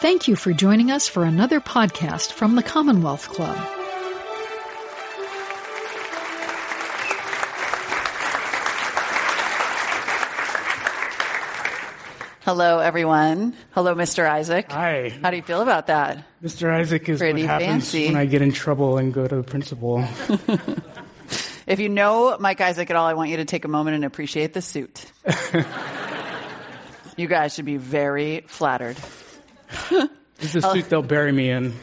Thank you for joining us for another podcast from the Commonwealth Club. Hello, everyone. Hello, Mr. Isaac. Hi. How do you feel about that? Mr. Isaac is Pretty what happens fancy. when I get in trouble and go to the principal. If you know Mike Isaac at all, I want you to take a moment and appreciate the suit. you guys should be very flattered. This is the suit they'll bury me in.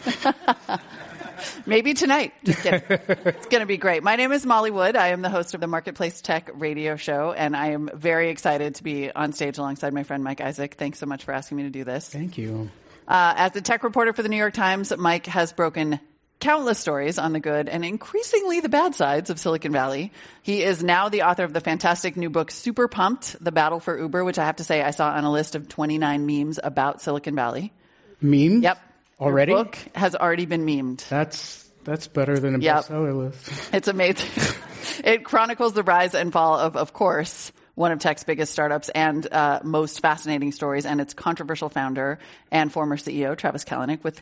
Maybe tonight. Just kidding. it's going to be great. My name is Molly Wood. I am the host of the Marketplace Tech radio show, and I am very excited to be on stage alongside my friend Mike Isaac. Thanks so much for asking me to do this. Thank you. Uh, as the tech reporter for the New York Times, Mike has broken countless stories on the good and increasingly the bad sides of Silicon Valley. He is now the author of the fantastic new book, Super Pumped, The Battle for Uber, which I have to say I saw on a list of 29 memes about Silicon Valley. Memes? Yep. Already? Your book has already been memed. That's that's better than a Yep. bestseller list. It's amazing. it chronicles the rise and fall of, of course, one of tech's biggest startups and uh, most fascinating stories, and its controversial founder and former CEO, Travis Kalanick, with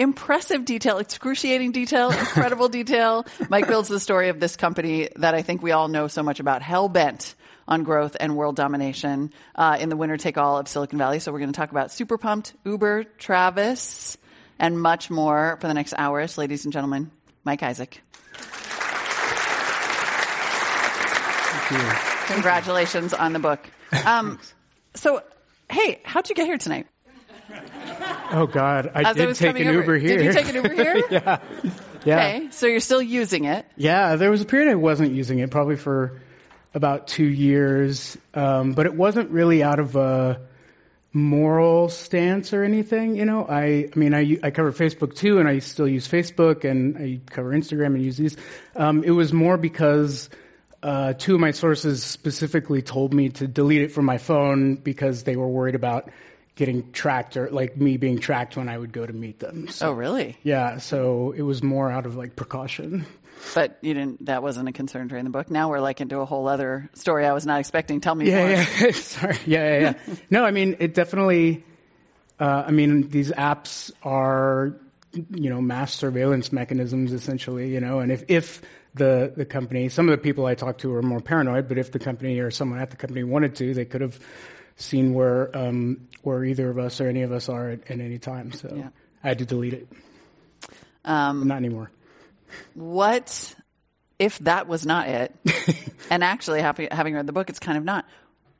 impressive detail, excruciating detail, incredible detail. Mike builds the story of this company that I think we all know so much about, hell bent on growth and world domination uh, in the winner take all of Silicon Valley. So we're going to talk about Super Pumped, Uber, Travis, and much more for the next hours. Ladies and gentlemen, Mike Isaac. Thank you. Congratulations on the book. Um, so, hey, how'd you get here tonight? Oh God, I As did was take an over- Uber here. Did you take an Uber here? yeah. Yeah. Okay, so you're still using it. Yeah, there was a period I wasn't using it, probably for about two years, um, but it wasn't really out of a moral stance or anything. You know, I, I mean, I, I cover Facebook too, and I still use Facebook, and I cover Instagram and use these. Um, it was more because uh, two of my sources specifically told me to delete it from my phone because they were worried about getting tracked or like me being tracked when I would go to meet them. So, Oh, really? yeah, so it was more out of like precaution. But you didn't. That wasn't a concern during the book. Now we're like into a whole other story I was not expecting. Tell me more. Yeah, yeah. Sorry. Yeah, yeah, yeah. no, I mean, it definitely, uh, I mean, these apps are, you know, mass surveillance mechanisms essentially, you know, and if, if the, the company, some of the people I talked to are more paranoid, but if the company or someone at the company wanted to, they could have seen where, um, where either of us or any of us are at, at any time. So Yeah. I had to delete it. Um, Not anymore. what if that was not it? and actually, having, having read the book, it's kind of not.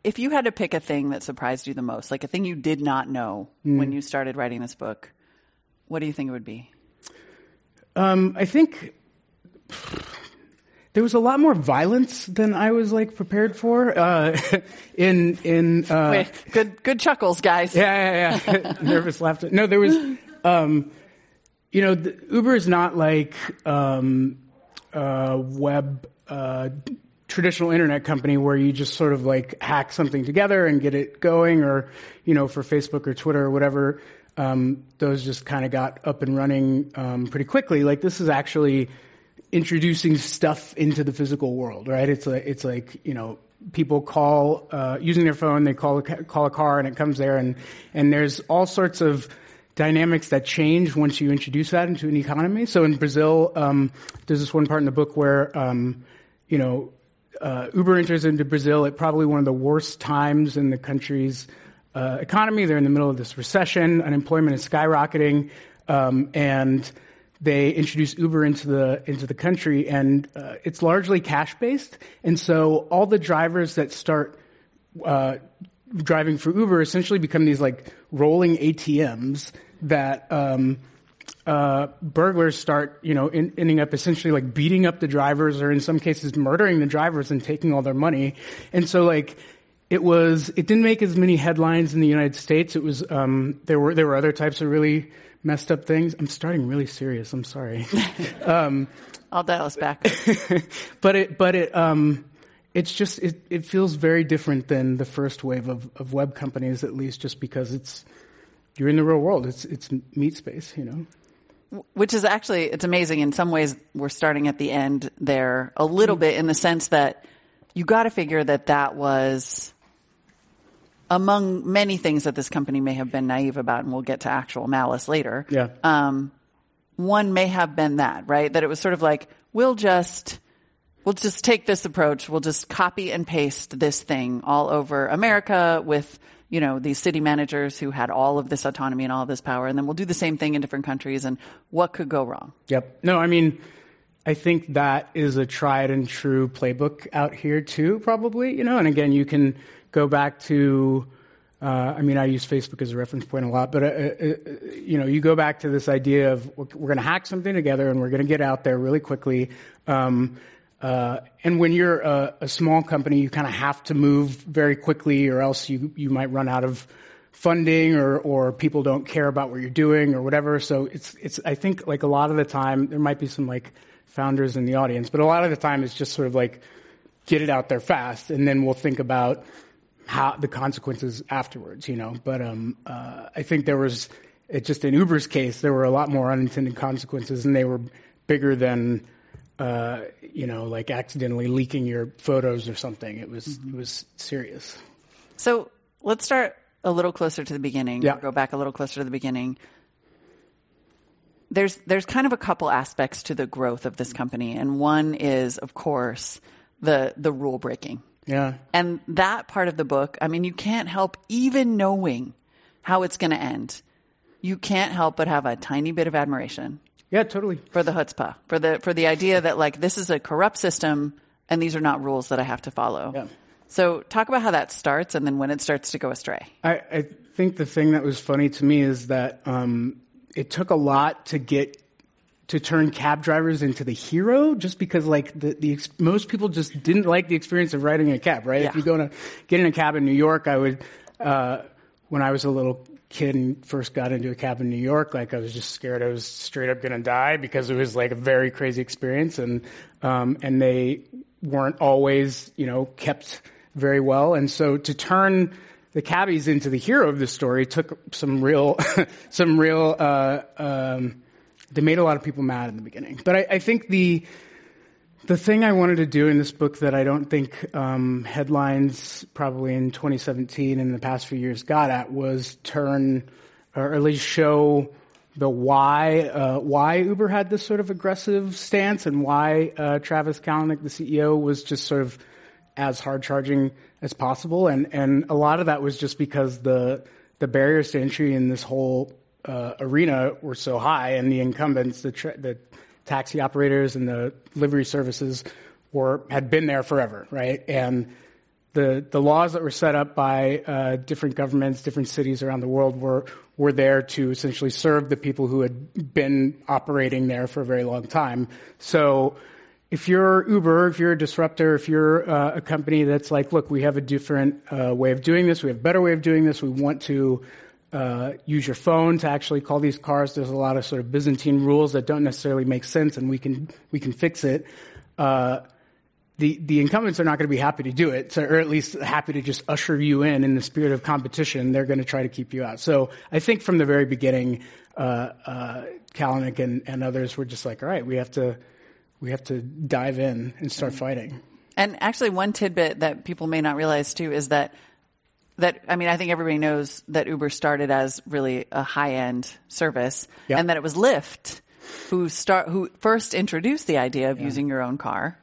If you had to pick a thing that surprised you the most, like a thing you did not know Hmm. when you started writing this book, what do you think it would be? Um, I think there was a lot more violence than I was like prepared for. Uh, in in uh, Wait, good, good chuckles, guys. yeah yeah yeah nervous laughter. No, there was. Um, you know, the, Uber is not like um, a web uh, traditional internet company where you just sort of like hack something together and get it going, or you know, for Facebook or Twitter or whatever. Um, those just kind of got up and running um, pretty quickly. Like this is actually introducing stuff into the physical world, right? It's like it's like you know people call uh, using their phone, they call a, call a car, and it comes there, and and there's all sorts of dynamics that change once you introduce that into an economy. So in Brazil, um, there's this one part in the book where um, you know uh, Uber enters into Brazil at probably one of the worst times in the country's uh, economy. They're in the middle of this recession, unemployment is skyrocketing, um, and they introduce Uber into the into the country, and uh, it's largely cash based. And so all the drivers that start uh, driving for Uber essentially become these like rolling ATMs that um, uh, burglars start, you know, in, ending up essentially like beating up the drivers, or in some cases murdering the drivers and taking all their money. And so like it was, it didn't make as many headlines in the United States. It was um, there were there were other types of really messed up things. I'm starting really serious. I'm sorry. I'll dial us back. but it but it um it's just it, it feels very different than the first wave of, of web companies at least just because it's you're in the real world it's it's meat space you know which is actually it's amazing in some ways we're starting at the end there a little bit in the sense that you got to figure that that was among many things that this company may have been naive about, and we'll get to actual malice later. Yeah. Um, one may have been that, right? That it was sort of like, we'll just, we'll just take this approach. We'll just copy and paste this thing all over America with, you know, these city managers who had all of this autonomy and all of this power. And then we'll do the same thing in different countries. And what could go wrong? Yep. No, I mean, I think that is a tried and true playbook out here too, probably, you know, and again, you can go back to, uh, I mean, I use Facebook as a reference point a lot, but uh, uh, you know, you go back to this idea of we're, we're going to hack something together and we're going to get out there really quickly. Um, uh, and when you're a, a small company, you kind of have to move very quickly, or else you you might run out of funding, or or people don't care about what you're doing, or whatever. So it's it's I think like a lot of the time there might be some like founders in the audience, but a lot of the time it's just sort of like get it out there fast, and then we'll think about how the consequences afterwards, you know. But um, uh, I think there was it just in Uber's case, there were a lot more unintended consequences, and they were bigger than uh, you know, like accidentally leaking your photos or something. It was it was serious. So let's start a little closer to the beginning. Yeah. Go back a little closer to the beginning. There's there's kind of a couple aspects to the growth of this company, and one is, of course, the the rule breaking. Yeah. And that part of the book, I mean, you can't help even knowing how it's going to end. You can't help but have a tiny bit of admiration Yeah, totally. for the chutzpah, for the for the idea that like this is a corrupt system and these are not rules that I have to follow. Yeah. So talk about how that starts and then when it starts to go astray. I, I think the thing that was funny to me is that um, it took a lot to get to turn cab drivers into the hero, just because like the, the ex- most people just didn't like the experience of riding a cab, right? Yeah. If you go to get in a cab in New York, I would uh, when I was a little kid and first got into a cab in New York, like I was just scared I was straight up gonna die because it was like a very crazy experience, and um, and they weren't always you know kept very well, and so to turn the cabbies into the hero of the story took some real some real. Uh, um, they made a lot of people mad in the beginning, but I, I think the the thing I wanted to do in this book that I don't think um, headlines probably in 2017 and the past few years got at was turn or at least show the why uh, why Uber had this sort of aggressive stance and why uh, Travis Kalanick, the CEO, was just sort of as hard charging as possible, and and a lot of that was just because the the barriers to entry in this whole uh, arena were so high, and the incumbents, the tra- the taxi operators and the livery services were had been there forever, right? And the the laws that were set up by uh, different governments, different cities around the world were were there to essentially serve the people who had been operating there for a very long time. So. If you're Uber, if you're a disruptor, if you're uh, a company that's like, look, we have a different uh, way of doing this, we have a better way of doing this, we want to uh, use your phone to actually call these cars. There's a lot of sort of Byzantine rules that don't necessarily make sense, and we can we can fix it. Uh, the the incumbents are not going to be happy to do it, so, or at least happy to just usher you in in the spirit of competition. They're going to try to keep you out. So I think from the very beginning, uh, uh, Kalanick and, and others were just like, all right, we have to we have to dive in and start fighting. And actually, one tidbit that people may not realize too is that that I mean, I think everybody knows that Uber started as really a high end service, Yeah. and that it was Lyft who start who first introduced the idea of using your own car,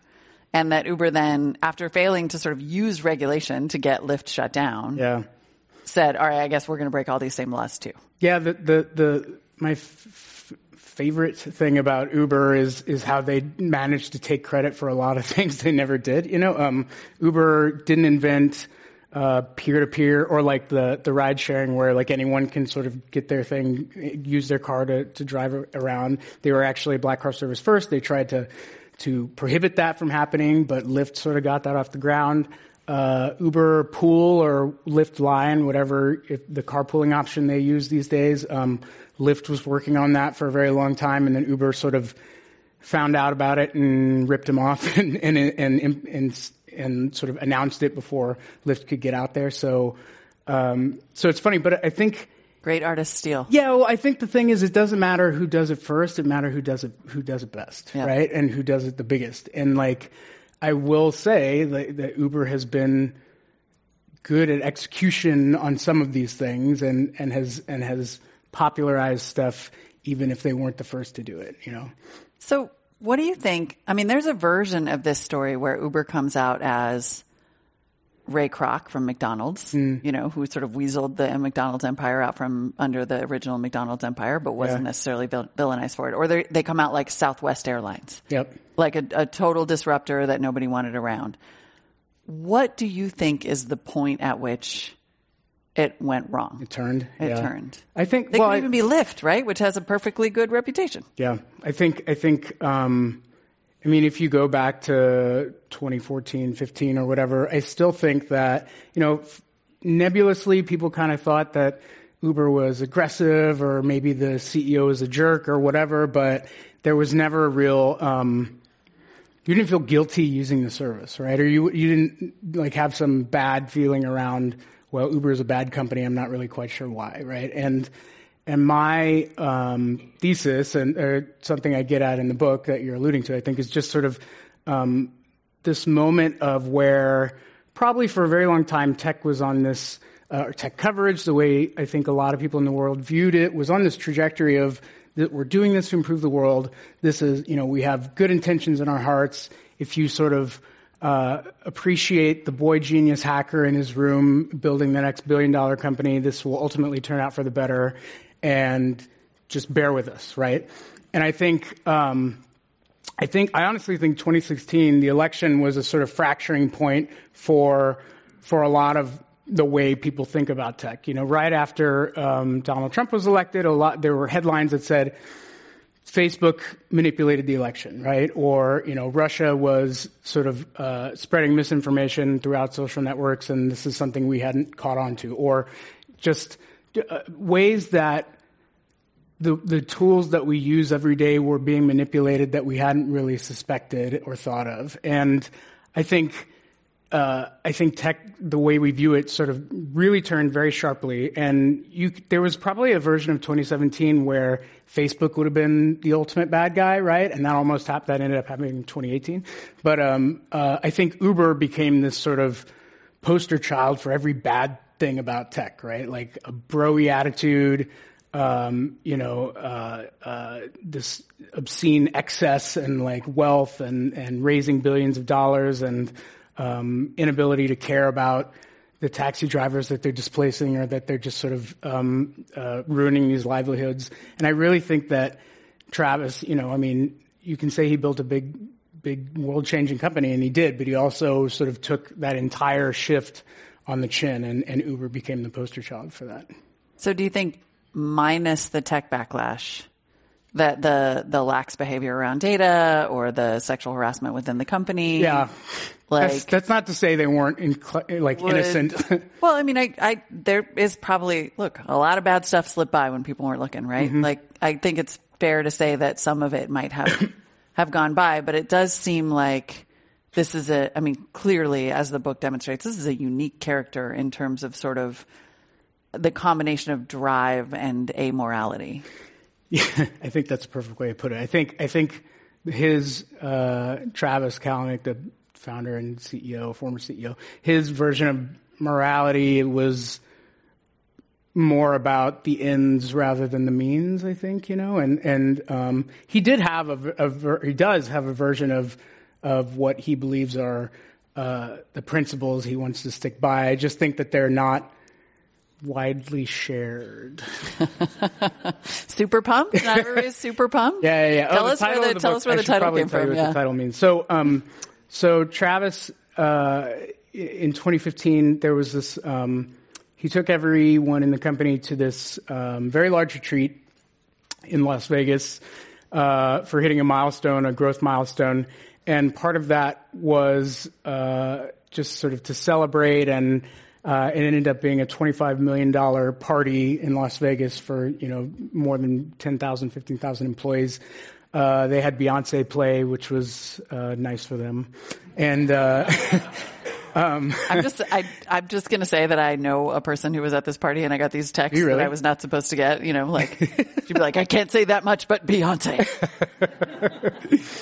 and that Uber then, after failing to sort of use regulation to get Lyft shut down, Yeah. said, "All right, I guess we're going to break all these same laws too." Yeah, the the the my f- favorite thing about Uber is is how they managed to take credit for a lot of things they never did. You know, um, Uber didn't invent peer to peer or like the the ride sharing where like anyone can sort of get their thing, use their car to to drive around. They were actually black car service first. They tried to to prohibit that from happening, but Lyft sort of got that off the ground uh, Uber Pool or Lyft Line, whatever the carpooling option they use these days. Um, Lyft was working on that for a very long time, and then Uber sort of found out about it and ripped them off and and and and, and sort of announced it before Lyft could get out there. So um, so it's funny, but I think. Great artist steal. Yeah, well, I think the thing is, it doesn't matter who does it first. It matters who does it who does it best, Yeah. right? And who does it the biggest. And like, I will say that, that Uber has been good at execution on some of these things and, and has and has popularized stuff even if they weren't the first to do it, you know. So what do you think? I mean, there's a version of this story where Uber comes out as Ray Kroc from McDonald's, Hmm. you know, who sort of weaseled the McDonald's empire out from under the original McDonald's empire, but wasn't Yeah. necessarily vil- villainized for it. Or they they come out like Southwest Airlines, Yep. like a, a total disruptor that nobody wanted around. What do you think is the point at which it went wrong? It turned. It yeah. turned. I think They well, could even be Lyft, right? Which has a perfectly good reputation. Yeah, I think I think um, I mean if you go back to 2014, 15 or whatever, I still think that you know f- nebulously people kind of thought that Uber was aggressive or maybe the CEO is a jerk or whatever, but there was never a real um, you didn't feel guilty using the service, right? Or you you didn't like have some bad feeling around. Well, Uber is a bad company. I'm not really quite sure why, right? And and my um, thesis and or something I get at in the book that you're alluding to, I think, is just sort of um, this moment of where probably for a very long time tech was on this uh, tech coverage, the way I think a lot of people in the world viewed it, was on this trajectory of that we're doing this to improve the world. This is, you know, we have good intentions in our hearts. If you sort of uh, appreciate the boy genius hacker in his room building the next billion dollar company, this will ultimately turn out for the better. And just bear with us, right? And I think, um, I think, I honestly think 2016, the election was a sort of fracturing point for, for a lot of the way people think about tech. You know, right after um, Donald Trump was elected, a lot there were headlines that said Facebook manipulated the election, right? Or you know, Russia was sort of uh, spreading misinformation throughout social networks, and this is something we hadn't caught on to, or just uh, ways that the the tools that we use every day were being manipulated that we hadn't really suspected or thought of. And I think uh, I think tech, the way we view it, sort of really turned very sharply. And you, there was probably a version of 2017 where Facebook would have been the ultimate bad guy, right? And that almost happened. That ended up happening in 2018. But um, uh, I think Uber became this sort of poster child for every bad thing about tech, right? Like a broy attitude, um, you know, uh, uh, this obscene excess and like wealth and, and raising billions of dollars and um, inability to care about the taxi drivers that they're displacing or that they're just sort of um, uh, ruining these livelihoods. And I really think that Travis, you know, I mean, you can say he built a big, big world-changing company, and he did, but he also sort of took that entire shift on the chin, and, and Uber became the poster child for that. So do you think minus the tech backlash that the the lax behavior around data or the sexual harassment within the company? Yeah. Like that's, that's not to say they weren't in, like would- innocent. well, I mean, I, I, there is probably, look, a lot of bad stuff slipped by when people weren't looking, right? Mm-hmm. Like, I think it's fair to say that some of it might have, have gone by, but it does seem like this is a, I mean, clearly, as the book demonstrates, this is a unique character in terms of sort of the combination of drive and amorality. Yeah, I think that's a perfect way to put it. I think I think his uh, Travis Kalanick, the founder and CEO, former CEO, his version of morality was more about the ends rather than the means. I think you know, and and um, he did have a, a ver- he does have a version of of what he believes are uh, the principles he wants to stick by. I just think that they're not widely shared. Super pumped? Is super pumped? Yeah, yeah, yeah. Tell Oh, us where the, the tell book- us where I the title came from. what Yeah. the title means. So, um, so Travis, uh, in 2015, there was this. Um, he took everyone in the company to this um, very large retreat in Las Vegas uh, for hitting a milestone, a growth milestone, and part of that was uh, just sort of to celebrate and. Uh, it ended up being a $25 million party in Las Vegas for, you know, more than 10,000, 15,000 employees. Uh, they had Beyonce play, which was uh, nice for them. And uh, I'm just I, I'm just gonna say that I know a person who was at this party and I got these texts really? that I was not supposed to get. You know, like she'd be like, I can't say that much, but Beyonce.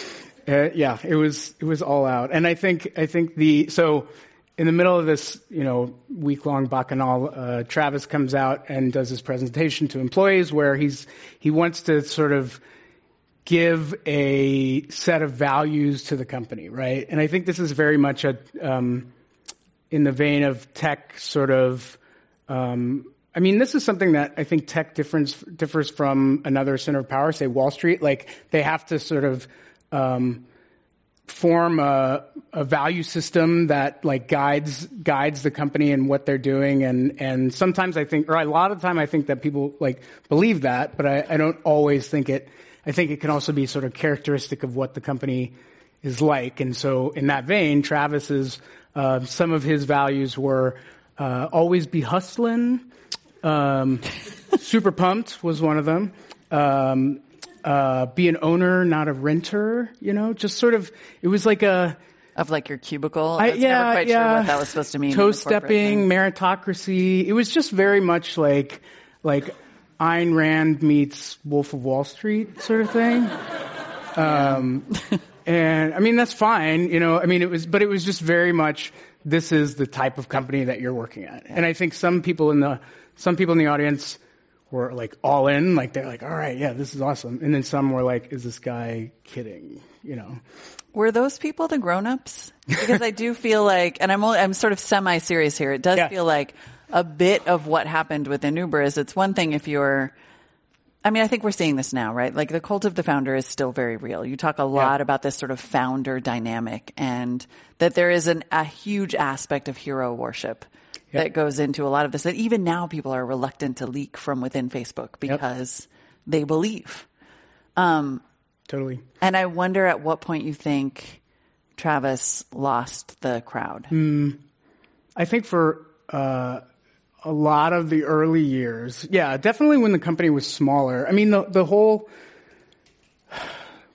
Uh, yeah, it was it was all out, and I think I think the so in the middle of this, you know, week long bacchanal, uh, Travis comes out and does his presentation to employees where he's, he wants to sort of give a set of values to the company, right? And I think this is very much a, um, in the vein of tech sort of, um, I mean, this is something that I think tech differs, differs from another center of power, say Wall Street. Like they have to sort of, um, form a, a, value system that like guides guides the company and what they're doing. And and sometimes I think or a lot of the time I think that people like believe that but I, I don't always think it I think it can also be sort of characteristic of what the company is like. And so in that vein Travis's uh, some of his values were uh, always be hustling. Um, super pumped was one of them. Um, uh, be an owner, not a renter. You know, just sort of. It was like a of like your cubicle. I, I was yeah, never quite yeah. sure what that was supposed to mean. Toe stepping, meritocracy. It was just very much like like Ayn Rand meets Wolf of Wall Street sort of thing. Um, and I mean that's fine, you know. I mean it was, but it was just very much. This is the type of company that you're working at, and I think some people in the some people in the audience were like all in, like they're like, all right, yeah, this is awesome. And then some were like, is this guy kidding? You know. Were those people the grown-ups? Because I do feel like, and I'm only, I'm sort of semi-serious here. It does yeah. feel like a bit of what happened within Uber is it's one thing if you're, I mean, I think we're seeing this now, right? Like the cult of the founder is still very real. You talk a lot yeah. about this sort of founder dynamic and that there is an, a huge aspect of hero worship yep. that goes into a lot of this. That even now people are reluctant to leak from within Facebook because yep. they believe. Um, totally. And I wonder at what point you think Travis lost the crowd. Mm, I think for uh, a lot of the early years, yeah, definitely when the company was smaller. I mean, the the whole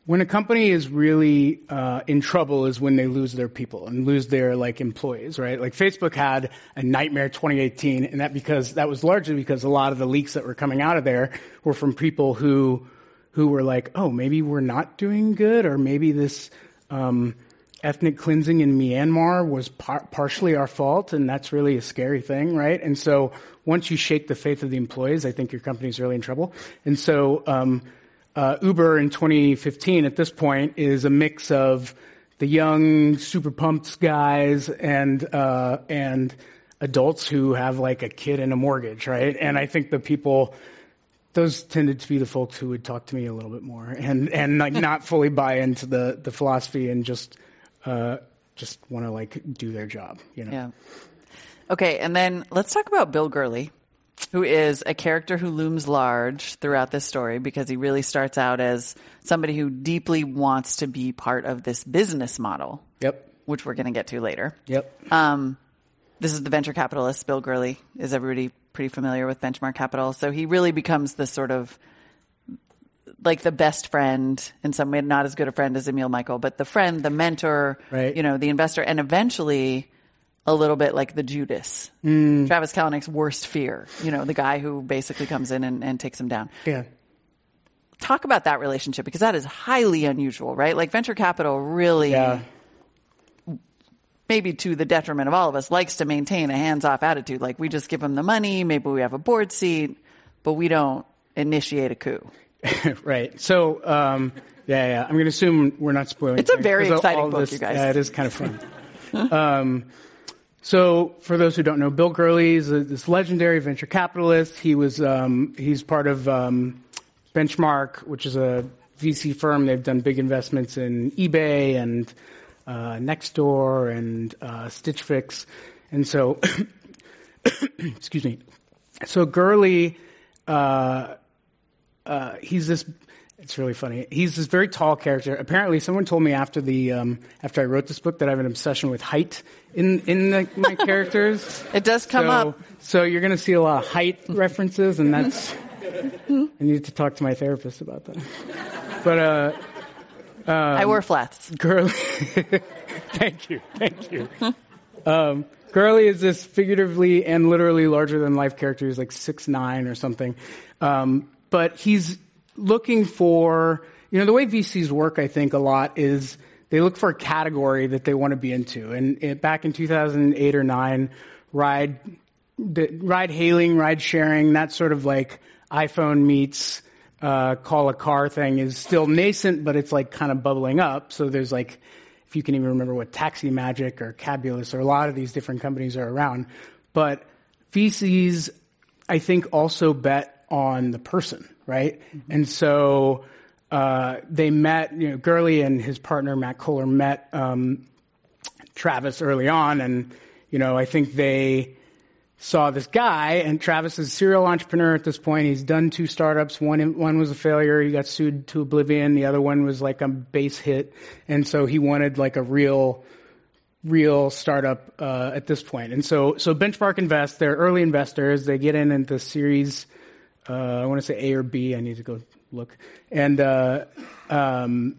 when a company is really uh, in trouble is when they lose their people and lose their like employees, right? Like Facebook had a nightmare 2018, and that because that was largely because a lot of the leaks that were coming out of there were from people who who were like, oh, maybe we're not doing good, or maybe this um, ethnic cleansing in Myanmar was par- partially our fault, and that's really a scary thing, right? And so once you shake the faith of the employees, I think your company's really in trouble. And so um, uh, Uber in 2015 at this point is a mix of the young, super pumped guys and uh, and adults who have like a kid and a mortgage, right? And I think the people, those tended to be the folks who would talk to me a little bit more and and like not fully buy into the the philosophy and just uh, just want to like do their job, you know. Yeah. Okay, and then let's talk about Bill Gurley who is a character who looms large throughout this story because he really starts out as somebody who deeply wants to be part of this business model. Yep. Which we're going to get to later. Yep. Um, this is the venture capitalist, Bill Gurley. Is everybody pretty familiar with Benchmark Capital? So he really becomes the sort of like the best friend in some way, not as good a friend as Emil Michael, but the friend, the mentor, right. you know, the investor, and eventually a little bit like the Judas, mm. Travis Kalanick's worst fear. You know, the guy who basically comes in and, and takes him down. Yeah. Talk about that relationship because that is highly unusual, right? Like venture capital really, yeah. maybe to the detriment of all of us, likes to maintain a hands-off attitude. Like we just give them the money, maybe we have a board seat, but we don't initiate a coup. right. So, um, yeah, yeah. I'm going to assume we're not spoiling. It's a very exciting book, this, you guys. Yeah, it is kind of fun. um, so, for those who don't know, Bill Gurley is a, this legendary venture capitalist. He was um, he's part of um, Benchmark, which is a VC firm. They've done big investments in eBay and uh, Nextdoor and uh, Stitch Fix, and so excuse me. So Gurley, uh, uh, he's this it's really funny. He's this very tall character. Apparently, someone told me after the um, after I wrote this book that I have an obsession with height in in the, my characters. It does come so, up. So you're going to see a lot of height references, and that's. I need to talk to my therapist about that. But uh, um, I wear flats. Gurley, thank you, thank you. Um, Gurley is this figuratively and literally larger than life character. He's like six nine or something, um, but he's looking for, you know, the way VCs work, I think, a lot is they look for a category that they want to be into. And it, back in 2008 or nine, ride, the, ride hailing, ride sharing, that sort of like iPhone meets uh, call a car thing is still nascent, but it's like kind of bubbling up. So there's like, if you can even remember what Taxi Magic or Cabulous or a lot of these different companies are around. But VCs, I think, also bet on the person, right? Mm-hmm. And so uh, they met, you know, Gurley and his partner Matt Cohler met um, Travis early on, and you know, I think they saw this guy, and Travis is a serial entrepreneur at this point. He's done two startups. One one was a failure. He got sued to oblivion. The other one was like a base hit, and so he wanted like a real, real startup uh, at this point. And so so Benchmark Invest, they're early investors. They get in into Series, uh, I want to say A or B. I need to go look. And uh, um,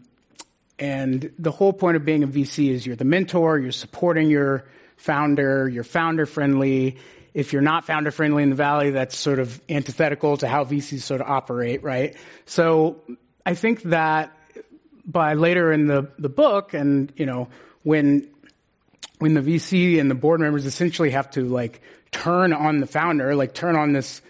and the whole point of being a VC is you're the mentor. You're supporting your founder. You're founder friendly if you're not founder friendly in the valley, that's sort of antithetical to how VCs sort of operate, right? So I think that by later in the, the book and, you know, when, when the VC and the board members essentially have to like turn on the founder, like turn on this,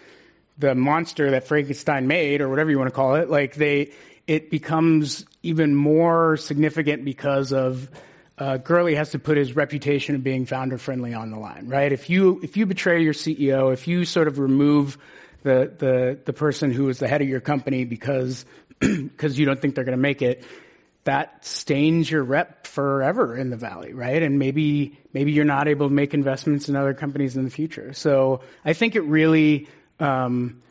the monster that Frankenstein made or whatever you want to call it, like they, it becomes even more significant because of uh, Gurley has to put his reputation of being founder friendly on the line, right? If you if you betray your CEO, if you sort of remove the the the person who is the head of your company because because you don't think they're going to make it, that stains your rep forever in the valley, right? And maybe maybe you're not able to make investments in other companies in the future. So I think it really. Um,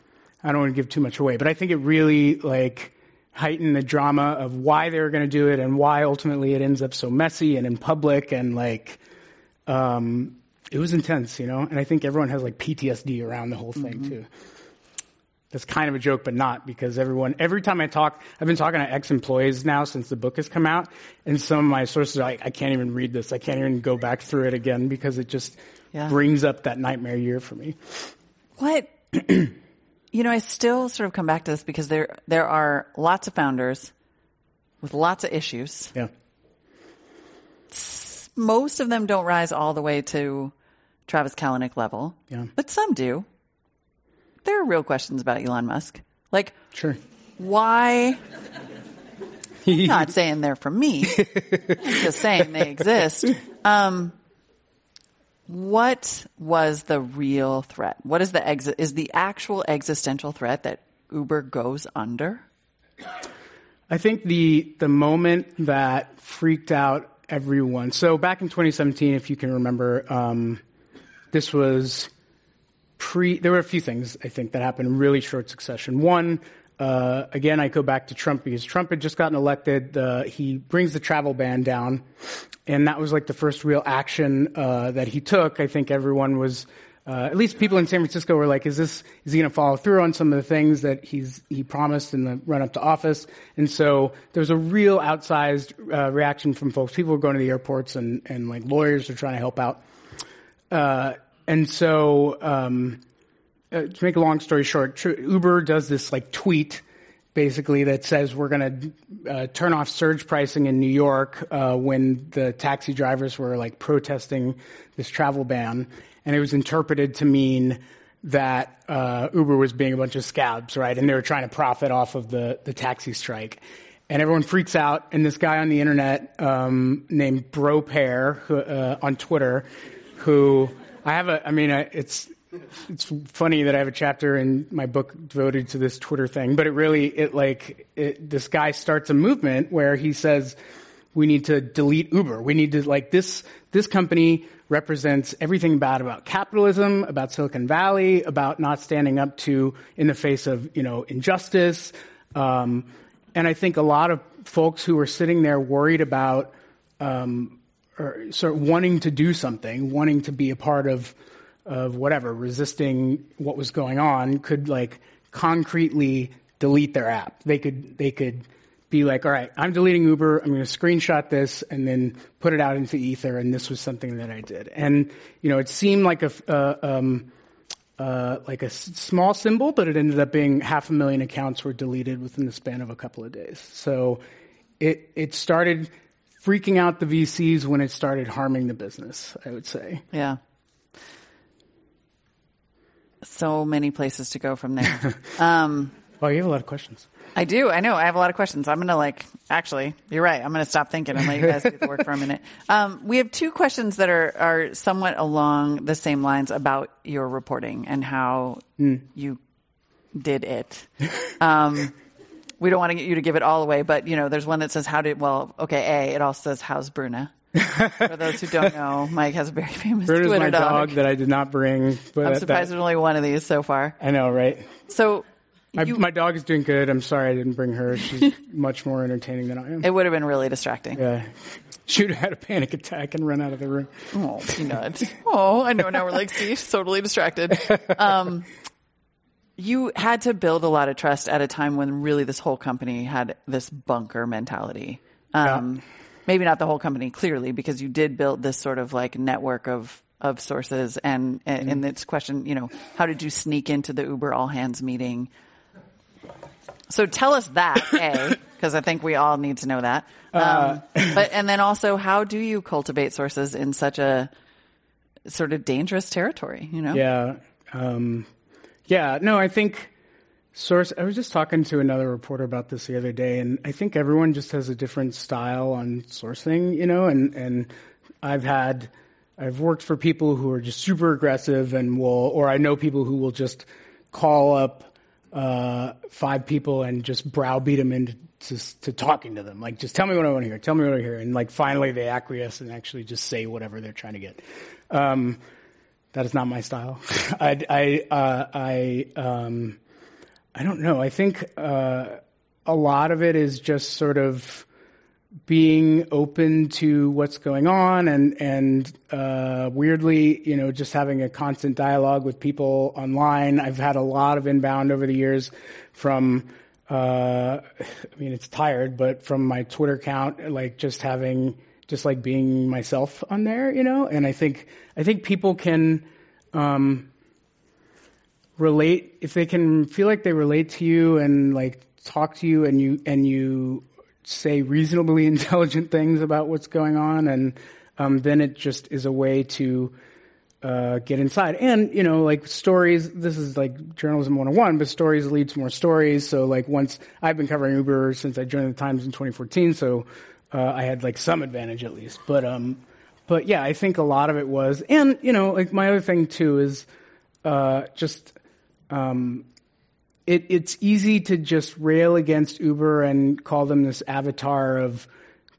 I don't want to give too much away, but I think it really like heighten the drama of why they were going to do it and why ultimately it ends up so messy and in public and like um, it was intense, you know. And I think everyone has like PTSD around the whole thing mm-hmm. too. That's kind of a joke, but not because everyone. Every time I talk, I've been talking to ex-employees now since the book has come out, and some of my sources are like, I can't even read this. I can't even go back through it again because it just yeah. brings up that nightmare year for me. What you know, I still sort of come back to this because there there are lots of founders with lots of issues. Yeah. Most of them don't rise all the way to Travis Kalanick level. Yeah. But some do. There are real questions about Elon Musk. Like, sure. Why? I'm not saying they're from me. I'm just saying they exist. Um, what was the real threat? What is the exit? Is the actual existential threat that Uber goes under? I think the the moment that freaked out everyone. So back in 2017, if you can remember, um, this was pre. There were a few things I think that happened in really short succession. One, uh, again, I go back to Trump because Trump had just gotten elected. Uh, he brings the travel ban down, and that was like the first real action uh, that he took. I think everyone was, uh, at least people in San Francisco, were like, "Is this is he going to follow through on some of the things that he's he promised in the run up to office?" And so there was a real outsized uh, reaction from folks. People were going to the airports, and and like lawyers are trying to help out. Uh, and so. Um, uh, to make a long story short, Uber does this like tweet basically that says we're going to uh, turn off surge pricing in New York uh, when the taxi drivers were like protesting this travel ban, and it was interpreted to mean that uh, Uber was being a bunch of scabs, right? And they were trying to profit off of the the taxi strike. And everyone freaks out, and this guy on the internet um, named Bro Pair uh, on Twitter, who I have a, I mean, it's it's funny that I have a chapter in my book devoted to this Twitter thing, but it really, it like, it, this guy starts a movement where he says, we need to delete Uber. We need to, like, this, this company represents everything bad about capitalism, about Silicon Valley, about not standing up to, in the face of, you know, injustice. Um, and I think a lot of folks who are sitting there worried about, um, or sort of wanting to do something, wanting to be a part of, of whatever, resisting what was going on, could like concretely delete their app. They could, they could be like, all right, I'm deleting Uber. I'm going to screenshot this and then put it out into Ether. And this was something that I did. And, you know, it seemed like a, uh, um, uh, like a small symbol, but it ended up being half a million accounts were deleted within the span of a couple of days. So it, it started freaking out the VCs when it started harming the business. I would say. Yeah. So many places to go from there. um, well, you have a lot of questions. I do. I know. I have a lot of questions. I'm going to like, actually, you're right. I'm going to stop thinking and let you guys do the work for a minute. Um, we have two questions that are, are somewhat along the same lines about your reporting and how mm. you did it. Um, we don't want to get you to give it all away, but you know, there's one that says, how did, well, okay, A, it also says, how's Bruna? For those who don't know, Mike has a very famous Bruna's Twitter my dog. dog that I did not bring. But I'm surprised there's only one of these so far. I know, right? So my, you, my dog is doing good. I'm sorry I didn't bring her. She's much more entertaining than I am. It would have been really distracting. Yeah. She would have had a panic attack and run out of the room. Oh, peanut. oh, I know. Now we're like, see, totally distracted. Um, you had to build a lot of trust at a time when really this whole company had this bunker mentality. Um, yeah. Maybe not the whole company, clearly, because you did build this sort of like network of of sources. And and, mm-hmm. this question, you know, how did you sneak into the Uber all hands meeting? So tell us that, A, because I think we all need to know that. Um, uh, but, and then also, how do you cultivate sources in such a sort of dangerous territory, you know? Yeah. Um, yeah, no, I think source, I was just talking to another reporter about this the other day, and I think everyone just has a different style on sourcing, you know, and, and I've had, I've worked for people who are just super aggressive and will, or I know people who will just call up uh, five people and just browbeat them into to, to, talking to them. Like, just tell me what I want to hear. Tell me what I hear. And like, finally, they acquiesce and actually just say whatever they're trying to get. Um, that is not my style. I, I, uh, I, um, I don't know. I think uh, a lot of it is just sort of being open to what's going on and and uh, weirdly, you know, just having a constant dialogue with people online. I've had a lot of inbound over the years from. Uh, I mean, it's tired, but from my Twitter account, like just having, just like being myself on there, you know. And I think I think people can um, relate if they can feel like they relate to you and like talk to you and you and you say reasonably intelligent things about what's going on, and um, then it just is a way to uh, get inside. And you know, like stories. This is like journalism 101, but stories lead to more stories. So like once I've been covering Uber since I joined the Times in 2014, so uh, I had like some advantage at least. But um, but yeah, I think a lot of it was, and you know, like my other thing too is uh, just um, it, it's easy to just rail against Uber and call them this avatar of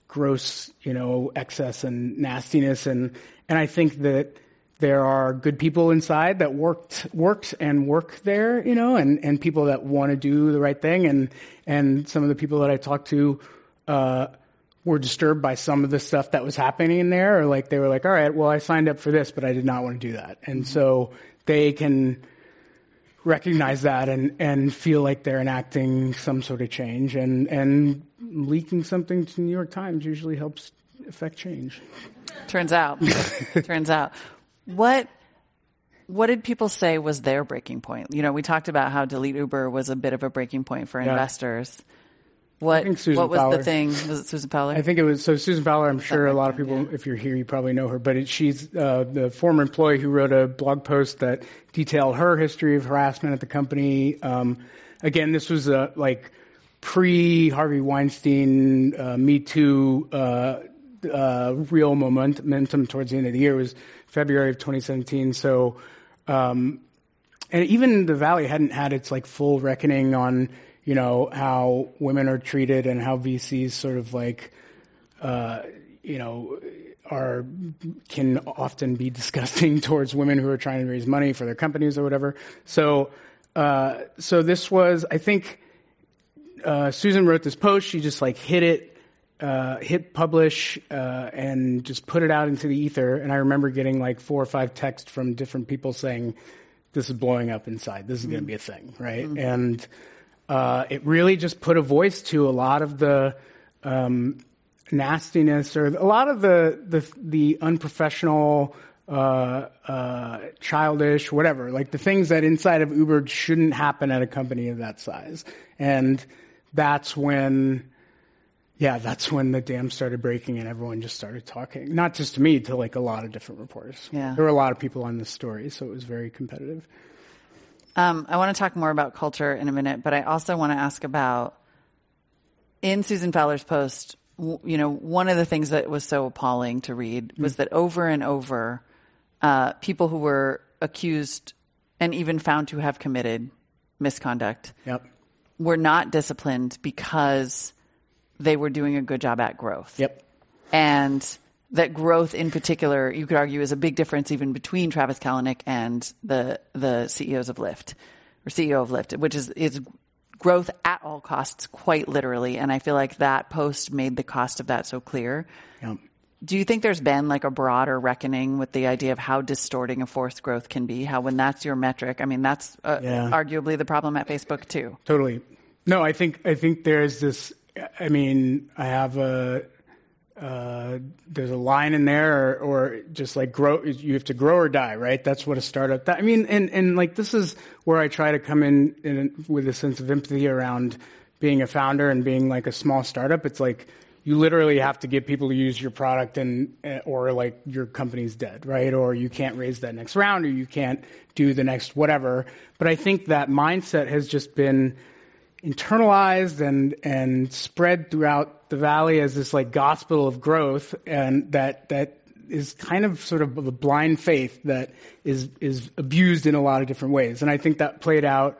gross, you know, excess and nastiness. And, and I think that there are good people inside that worked, worked and work there, you know, and, and people that want to do the right thing. And, and some of the people that I talked to, uh, were disturbed by some of the stuff that was happening in there, or like they were like, all right, well, I signed up for this, but I did not want to do that. And so they can, recognize that and, and feel like they're enacting some sort of change. And, and leaking something to New York Times usually helps affect change. Turns out. Turns out. What what did people say was their breaking point? You know, we talked about how delete Uber was a bit of a breaking point for yeah. investors. What, what was Fowler. the thing? Was it Susan Fowler? I think it was. So Susan Fowler, I'm sure a lot of people, yeah. if you're here, you probably know her. But it, she's uh, the former employee who wrote a blog post that detailed her history of harassment at the company. Um, again, this was a like pre Harvey Weinstein, uh, Me Too, uh, uh, real momentum towards the end of the year. It was February of 2017. So, um, and even the Valley hadn't had its like full reckoning on you know, how women are treated and how VCs sort of like, uh, you know, are can often be disgusting towards women who are trying to raise money for their companies or whatever. So, uh, so this was, I think, uh, Susan wrote this post. She just like hit it, uh, hit publish, uh, and just put it out into the ether. And I remember getting like four or five texts from different people saying, "This is blowing up inside. This is mm-hmm. going to be a thing, right?" Mm-hmm. And uh, it really just put a voice to a lot of the um, nastiness or a lot of the the, the unprofessional, uh, uh, childish, whatever, like the things that inside of Uber shouldn't happen at a company of that size. And that's when, yeah, that's when the dam started breaking and everyone just started talking. Not just to me, to like a lot of different reporters. Yeah. There were a lot of people on this story, so it was very competitive. Um, I want to talk more about culture in a minute, but I also want to ask about in Susan Fowler's post. You know, one of the things that was so appalling to read was that over and over, uh, people who were accused and even found to have committed misconduct Yep. were not disciplined because they were doing a good job at growth. Yep. And that growth in particular, you could argue, is a big difference even between Travis Kalanick and the the CEOs of Lyft or CEO of Lyft, which is is growth at all costs, quite literally. And I feel like that post made the cost of that so clear. Yep. Do you think there's been like a broader reckoning with the idea of how distorting a forced growth can be? How when that's your metric, I mean, that's uh, Yeah. arguably the problem at Facebook too. Totally. No, I think I think there's this. I mean, I have a. Uh, there's a line in there, or, or just like grow. You have to grow or die, right? That's what a startup. That, I mean, and and like this is where I try to come in, in with a sense of empathy around being a founder and being like a small startup. It's like you literally have to get people to use your product, and uh, or like your company's dead, right? Or you can't raise that next round, or you can't do the next whatever. But I think that mindset has just been internalized and and spread throughout the valley as this like gospel of growth and that that is kind of sort of a blind faith that is is abused in a lot of different ways. And i think that played out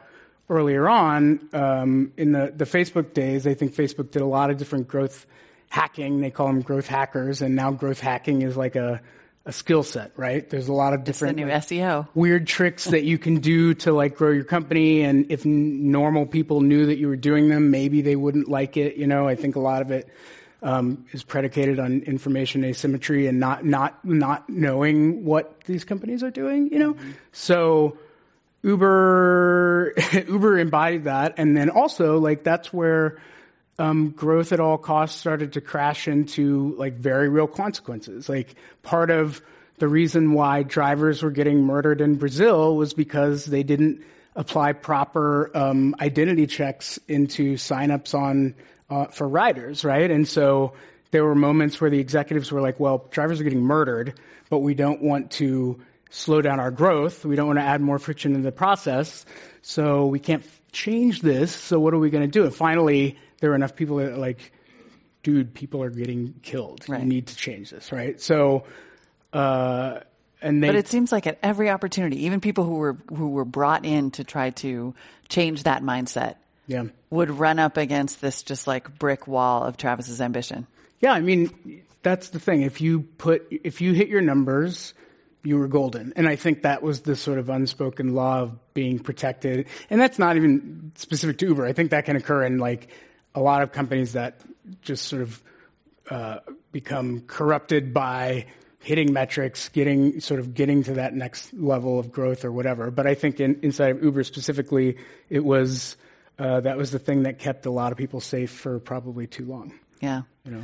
earlier on um, in the the facebook days. I think facebook did a lot of different growth hacking. They call them growth hackers. And now growth hacking is like a a skill set right? There's a lot of different new like, SEO. weird tricks that you can do to like grow your company. And if n- normal people knew that you were doing them maybe they wouldn't like it you know? I think a lot of it um, is predicated on information asymmetry and not not not knowing what these companies are doing you know? So uber uber embodied that. And then also like that's where um, growth at all costs started to crash into like very real consequences. Like part of the reason why drivers were getting murdered in Brazil was because they didn't apply proper um, identity checks into signups on uh, for riders, right? And so there were moments where the executives were like, "Well, drivers are getting murdered, but we don't want to slow down our growth. We don't want to add more friction in the process, so we can't change this. So what are we going to do?" And finally, there were enough people that are like, "Dude, people are getting killed. Right. You need to change this, right?" So, uh, and they But it seems like at every opportunity, even people who were who were brought in to try to change that mindset yeah. would run up against this just like brick wall of Travis's ambition. Yeah, I mean, that's the thing. If you put, if you hit your numbers, you were golden. And I think that was the sort of unspoken law of being protected. And that's not even specific to Uber. I think that can occur in like a lot of companies that just sort of uh, become corrupted by hitting metrics, getting sort of getting to that next level of growth or whatever. But I think in, inside of Uber specifically, it was uh, that was the thing that kept a lot of people safe for probably too long. Yeah. You know.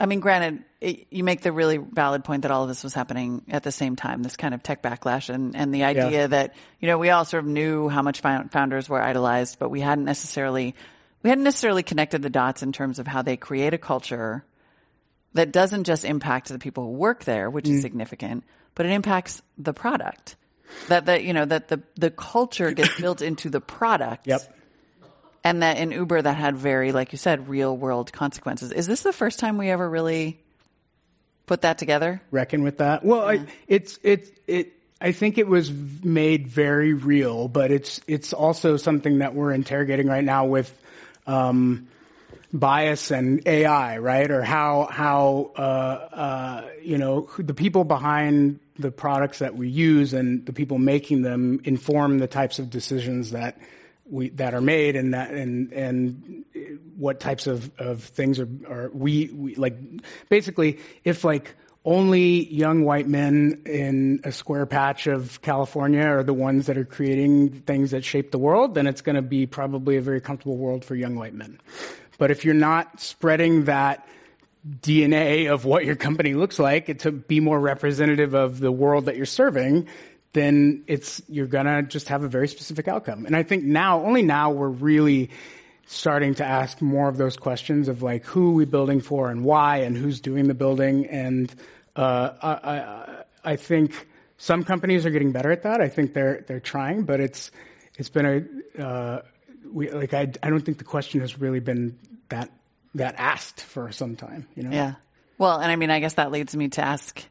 I mean, granted, it, you make the really valid point that all of this was happening at the same time, this kind of tech backlash and, and the idea Yeah. that, you know, we all sort of knew how much founders were idolized, but we hadn't necessarily, we hadn't necessarily connected the dots in terms of how they create a culture that doesn't just impact the people who work there, which Mm. is significant, but it impacts the product. That, that, you know, that the, the culture gets built into the product. Yep. And that in Uber that had very, like you said, real world consequences. Is this the first time we ever really put that together? reckon with that. Well, I, it's it's it. I think it was made very real, but it's it's also something that we're interrogating right now with um, bias and AI, right? Or how how uh, uh, you know the people behind the products that we use and the people making them inform the types of decisions that we that are made and that and and what types of, of things are, are we, we like basically if like only young white men in a square patch of California are the ones that are creating things that shape the world, then it's going to be probably a very comfortable world for young white men. But if you're not spreading that DNA of what your company looks like to be more representative of the world that you're serving, then it's you're gonna just have a very specific outcome. And I think now, only now, we're really starting to ask more of those questions of like who are we building for and why and who's doing the building. And uh, I, I, I think some companies are getting better at that. I think they're they're trying, but it's it's been a uh, we like I I don't think the question has really been that that asked for some time. You know. Yeah. Well, and I mean, I guess that leads me to ask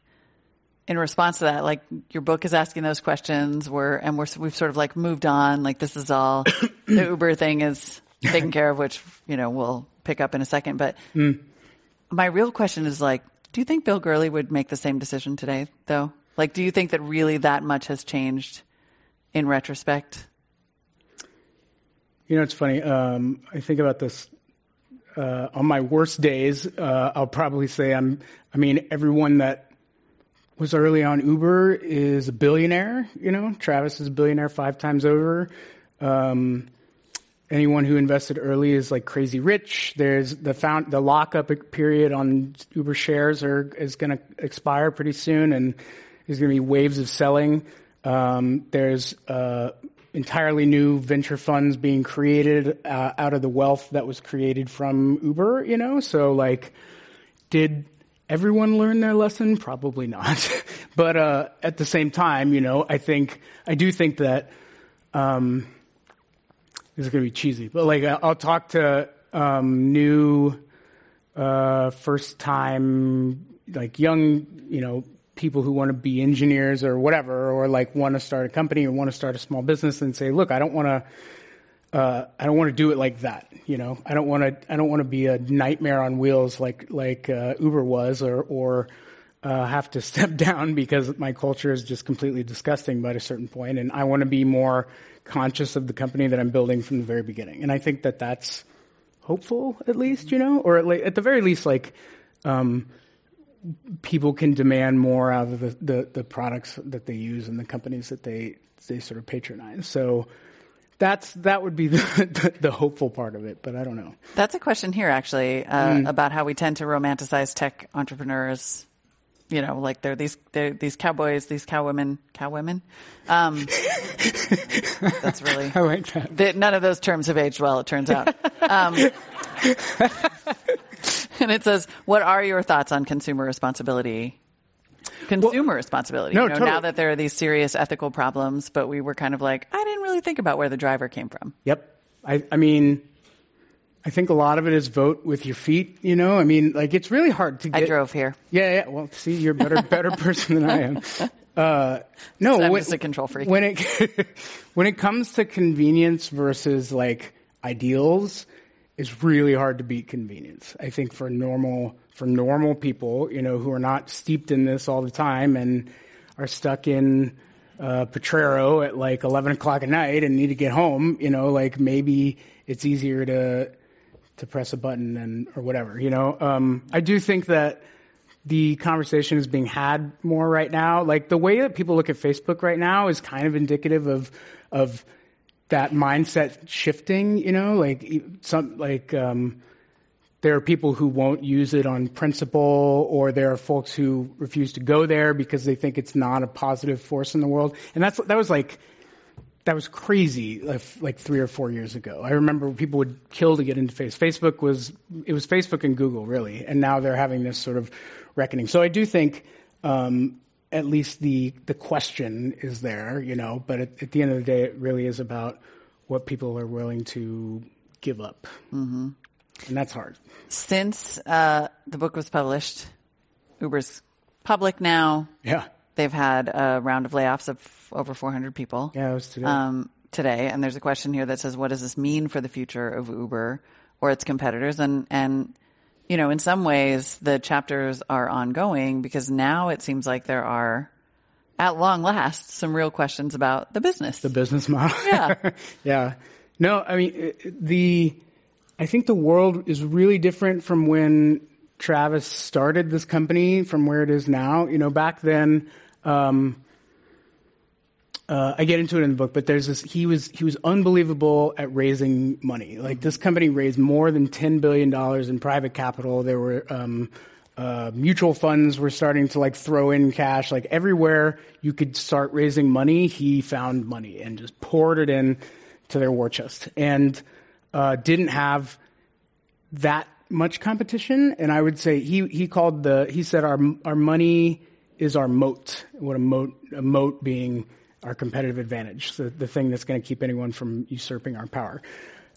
in response to that, like your book is asking those questions. We're and we're we've sort of like moved on. Like this is all the Uber thing is taken care of, which you know we'll pick up in a second. But mm. my real question is like, do you think Bill Gurley would make the same decision today, though? Like, do you think that really that much has changed in retrospect? You know, it's funny. Um, I think about this uh, on my worst days. Uh, I'll probably say I'm. I mean, everyone that was early on Uber is a billionaire. You know, Travis is a billionaire five times over. Um, anyone who invested early is like crazy rich. There's the found the lockup period on Uber shares are is going to expire pretty soon, and there's going to be waves of selling. Um, there's uh, entirely new venture funds being created uh, out of the wealth that was created from Uber. You know, so like, did everyone learn their lesson? Probably not. but uh, at the same time, you know, I think I do think that um, this is going to be cheesy, but like I'll talk to um, new, uh, first time, like young, you know, people who want to be engineers or whatever, or like want to start a company or want to start a small business and say, look, I don't want to uh, I don't want to do it like that. You know, I don't want to. I don't want to be a nightmare on wheels like like uh, Uber was, or or uh, have to step down because my culture is just completely disgusting by a certain point. and I want to be more conscious of the company that I'm building from the very beginning. And I think that that's hopeful, at least, you know, or at, la- at the very least, like. Um, people can demand more out of the, the, the products that they use and the companies that they they sort of patronize. So that's that would be the, the, the, hopeful part of it, but I don't know. That's a question here, actually, uh, mm. about how we tend to romanticize tech entrepreneurs. You know, like they're these they're these cowboys, these cowwomen, cowwomen. Um, that's really I like that. none of those terms have aged well. It turns out. Um, and it says, "What are your thoughts on consumer responsibility consumer well, responsibility. No, you know, totally. Now that there are these serious ethical problems, but we were kind of like, I didn't really think about where the driver came from. Yep. I, I mean, I think a lot of it is vote with your feet. You know, I mean, like it's really hard to get. I drove here. Yeah, yeah. Well, see, you're a better, better person than I am. Uh, no, I'm when, just a control freak. When it when it comes to convenience versus like ideals, it's really hard to beat convenience. I think for normal for normal people, you know, who are not steeped in this all the time and are stuck in uh, Potrero at like 11 o'clock at night and need to get home, you know, like maybe it's easier to to press a button and or whatever, you know. Um, I do think that the conversation is being had more right now. Like the way that people look at Facebook right now is kind of indicative of of that mindset shifting, you know, like some like um, there are people who won't use it on principle, or there are folks who refuse to go there because they think it's not a positive force in the world. And that's that was like that was crazy like, like three or four years ago. I remember people would kill to get into Facebook. Facebook was it was Facebook and Google really, and now they're having this sort of reckoning. So I do think um, at least the the question is there, you know. But at, at, the end of the day, it really is about what people are willing to give up. Mm-hmm and that's hard. Since uh, the book was published, Uber's public now. Yeah, they've had a round of layoffs of over 400 people. Yeah, it was today. Um, today, and there's a question here that says, "What does this mean for the future of Uber or its competitors?" And and you know, in some ways, the chapters are ongoing because now it seems like there are, at long last, some real questions about the business, the business model. Yeah, yeah. No, I mean the I think the world is really different from when Travis started this company from where it is now. You know, back then, um, uh, I get into it in the book, but there's this. He was he was unbelievable at raising money. Like this company raised more than ten billion dollars in private capital. There were um, uh, mutual funds were starting to like throw in cash. Like everywhere you could start raising money, he found money and just poured it in to their war chest, and uh, didn't have that much competition. And I would say he he called the he said our our money is our moat. What a moat a moat being our competitive advantage, the, the thing that's going to keep anyone from usurping our power.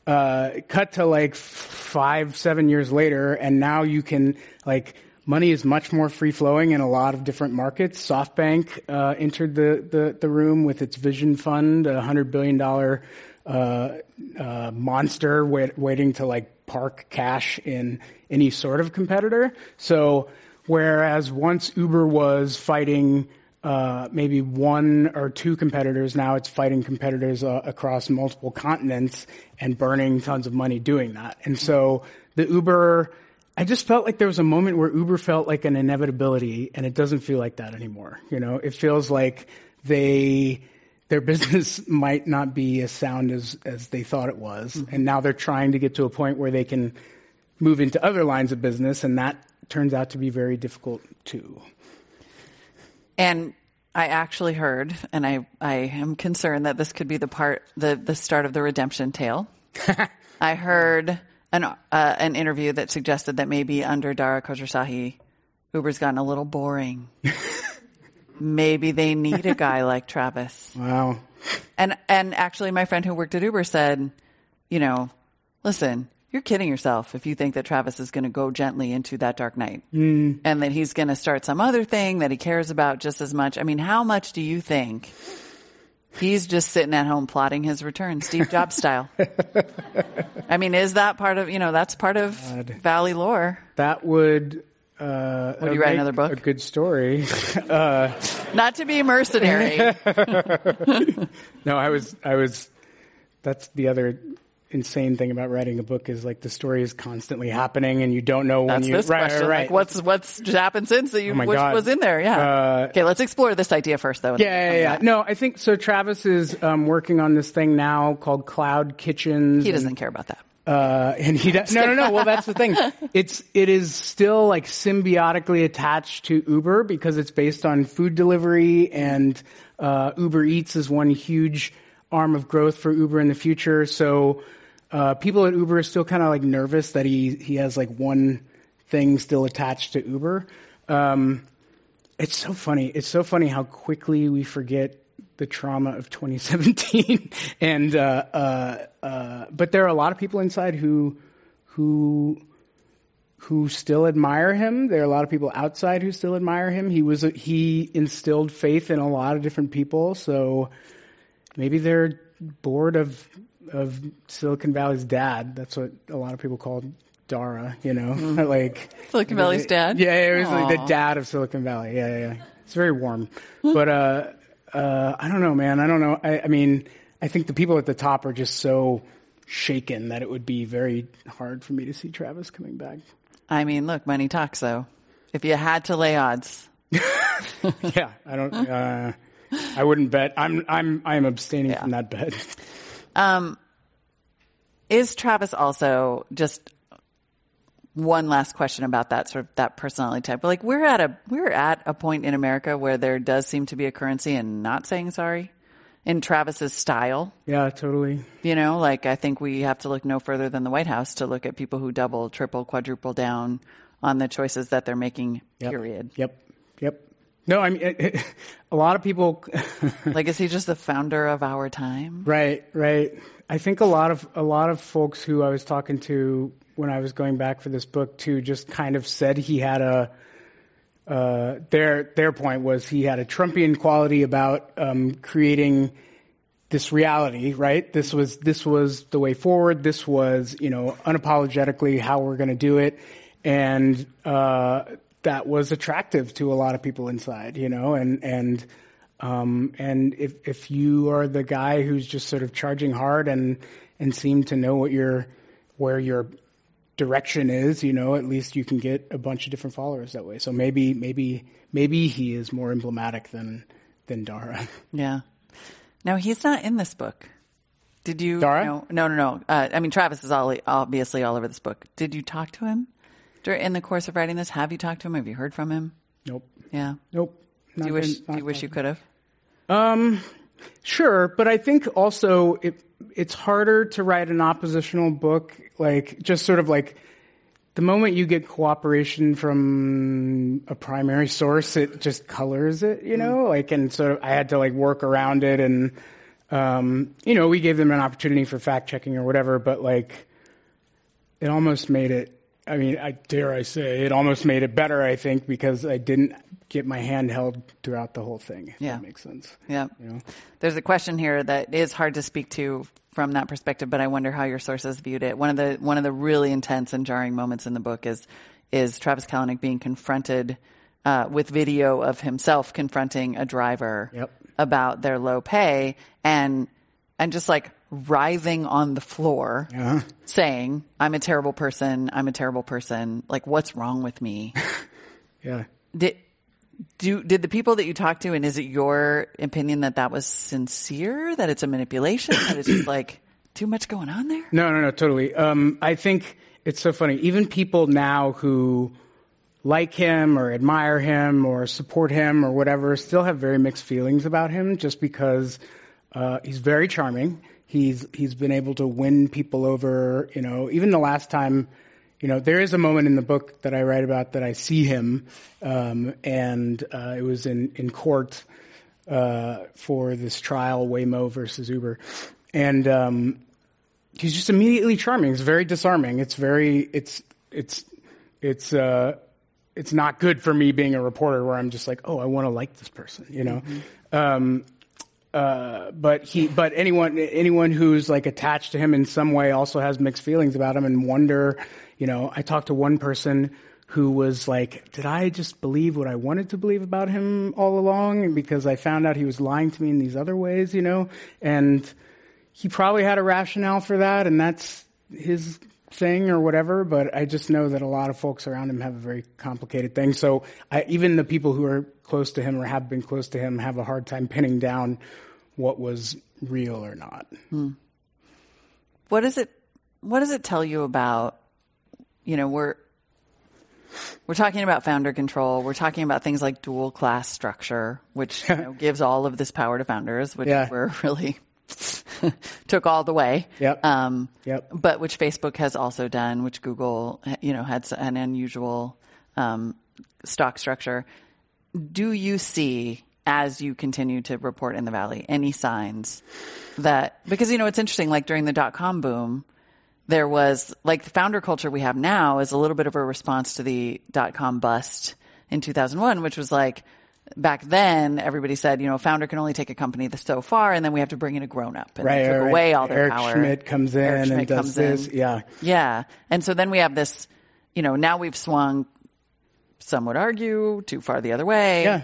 Uh, cut to like five, seven years later, and now you can like money is much more free flowing in a lot of different markets. SoftBank uh, entered the, the, the room with its Vision Fund, a hundred billion dollar uh, uh, monster wait, waiting to like park cash in any sort of competitor. So whereas once Uber was fighting uh, maybe one or two competitors. Now it's fighting competitors uh, across multiple continents and burning tons of money doing that. And so the Uber, I just felt like there was a moment where Uber felt like an inevitability, and it doesn't feel like that anymore. You know, it feels like they their business might not be as sound as as they thought it was, mm-hmm. and now they're trying to get to a point where they can move into other lines of business, and that turns out to be very difficult too. And I actually heard, and I, I am concerned that this could be the part, the, the start of the redemption tale. I heard an, uh, an interview that suggested that maybe under Dara Khosrowshahi, Uber's gotten a little boring. maybe they need a guy like Travis. Wow. And, and actually my friend who worked at Uber said, you know, listen, you're kidding yourself if you think that Travis is going to go gently into that dark night mm. and that he's going to start some other thing that he cares about just as much. I mean, how much do you think he's just sitting at home plotting his return, Steve Jobs style? I mean, is that part of, you know, that's part of God. Valley lore? That would, uh, would you write another book? A good story. uh, Not to be mercenary. no, I was, I was, that's the other insane thing about writing a book is like the story is constantly happening and you don't know when That's you this right, question. right. Like what's what's happened since that you oh wish God. was in there? Yeah. Uh, okay, let's explore this idea first, though. Yeah, yeah, yeah. No, I think so. Travis is um, working on this thing now called Cloud Kitchens. He doesn't and, care about that. Uh, and he does, no, no, no. Well, that's the thing. It's, it is still like symbiotically attached to Uber because it's based on food delivery and, uh, Uber Eats is one huge arm of growth for Uber in the future. So, uh, people at Uber are still kind of like nervous that he he has like one thing still attached to Uber. Um, it's so funny. It's so funny how quickly we forget the trauma of 2017. and uh, uh, uh, but there are a lot of people inside who who who still admire him. There are a lot of people outside who still admire him. He was he instilled faith in a lot of different people. So maybe they're bored of of Silicon Valley's dad. That's what a lot of people called Dara, you know, mm. like Silicon Valley's dad. Yeah, it was Aww. like the dad of Silicon Valley. Yeah, yeah, yeah. It's very warm, but uh, uh, I don't know, man. I don't know. I, I mean, I think the people at the top are just so shaken that it would be very hard for me to see Travis coming back. I mean, look, money talks, though. If you had to lay odds, yeah, I don't. Uh, I wouldn't bet. I'm I'm I'm abstaining yeah. from that bet. Um, is Travis also just one last question about that sort of that personality type? But Like we're at a we're at a point in America where there does seem to be a currency in not saying sorry in Travis's style. Yeah, totally. You know, like I think we have to look no further than the White House to look at people who double, triple, quadruple down on the choices that they're making. Yep. Period. Yep. Yep. No, I mean, it, it, a lot of people. like, is he just the founder of our time? Right, right. I think a lot of a lot of folks who I was talking to when I was going back for this book too just kind of said he had a. Uh, their their point was he had a Trumpian quality about um, creating this reality, right? This was this was the way forward. This was you know unapologetically how we're going to do it, and uh, that was attractive to a lot of people inside, you know, and and um, and if if you are the guy who's just sort of charging hard and and seem to know what you're where you're direction is, you know, at least you can get a bunch of different followers that way. So maybe, maybe, maybe he is more emblematic than than Dara. Yeah. Now he's not in this book. Did you? Dara? No, no, no. no. Uh, I mean, Travis is all, obviously all over this book. Did you talk to him in the course of writing this? Have you talked to him? Have you heard from him? Nope. Yeah. Nope. Do you wish? Do you wish you could have? Um, sure, but I think also it it's harder to write an oppositional book, like just sort of like the moment you get cooperation from a primary source, it just colors it, you know, like, and so I had to like work around it and, um, you know, we gave them an opportunity for fact checking or whatever, but like, it almost made it, I mean, I dare I say, it almost made it better, I think, because I didn't get my hand held throughout the whole thing. If Yeah. That makes sense. Yeah. You know? There's a question here that is hard to speak to from that perspective, but I wonder how your sources viewed it. One of the one of the really intense and jarring moments in the book is is Travis Kalanick being confronted uh, with video of himself confronting a driver Yep. about their low pay and and just like writhing on the floor Uh-huh. saying, I'm a terrible person, I'm a terrible person, like what's wrong with me? Yeah. Did do did the people that you talked to, and is it your opinion that that was sincere, that it's a manipulation, that it's just like too much going on there? No, no, no, totally. Um, I think it's so funny. Even people now who like him or admire him or support him or whatever still have very mixed feelings about him just because uh, he's very charming. He's he's been able to win people over. You know, even the last time. You know, there is a moment in the book that I write about that I see him, um, and uh, it was in in court uh, for this trial, Waymo versus Uber, and um, he's just immediately charming. It's very disarming. It's very it's it's it's uh it's not good for me being a reporter where I'm just like, oh, I want to like this person, you know. Um, uh, but he, but anyone, anyone who's like attached to him in some way also has mixed feelings about him and wonder, you know, I talked to one person who was like, did I just believe what I wanted to believe about him all along? Because I found out he was lying to me in these other ways, you know, and he probably had a rationale for that and that's his thing or whatever, but I just know that a lot of folks around him have a very complicated thing. So I, even the people who are close to him or have been close to him have a hard time pinning down what was real or not. Hmm. What does it what does it tell you about you know, we're we're talking about founder control. We're talking about things like dual class structure, which you know, gives all of this power to founders, which Yeah. we're really took all the way. Yep. Um, Yep. but which Facebook has also done, which Google, you know, had an unusual um, stock structure. Do you see, as you continue to report in the Valley, any signs that because you know it's interesting, like during the dot com boom, there was like the founder culture we have now is a little bit of a response to the dot com bust in 2001, which was like back then everybody said, you know, a founder can only take a company this so far and then we have to bring in a grown up and Right. took right. away all their Eric power. Schmidt comes in Eric Schmidt and does this. in. Yeah. Yeah. And so then we have this, you know, now we've swung, some would argue, too far the other way. Yeah.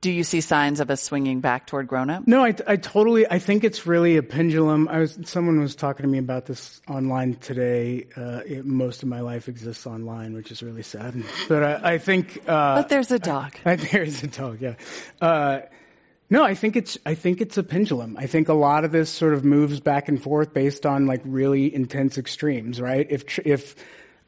Do you see signs of us swinging back toward grown up? No, I, I totally, I think it's really a pendulum. I was, someone was talking to me about this online today. Uh, it, most of my life exists online, which is really sad. But I, I think, uh, But there's a dog. I, there's a dog, yeah. Uh, no, I think it's I think it's a pendulum. I think a lot of this sort of moves back and forth based on like really intense extremes, right? If if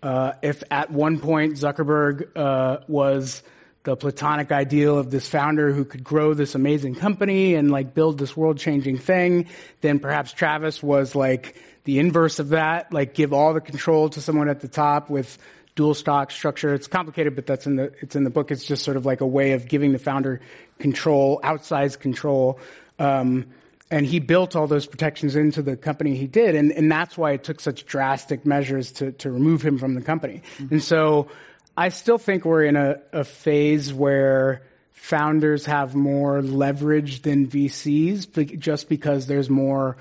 uh, if at one point Zuckerberg uh, was the platonic ideal of this founder who could grow this amazing company and like build this world-changing thing, then perhaps Travis was like the inverse of that, like give all the control to someone at the top with dual stock structure. It's complicated, but that's in the it's in the book. It's just sort of like a way of giving the founder control, outsized control. Um, and he built all those protections into the company he did, and, and that's why it took such drastic measures to, to remove him from the company. And so I still think we're in a, a phase where founders have more leverage than VCs just because there's more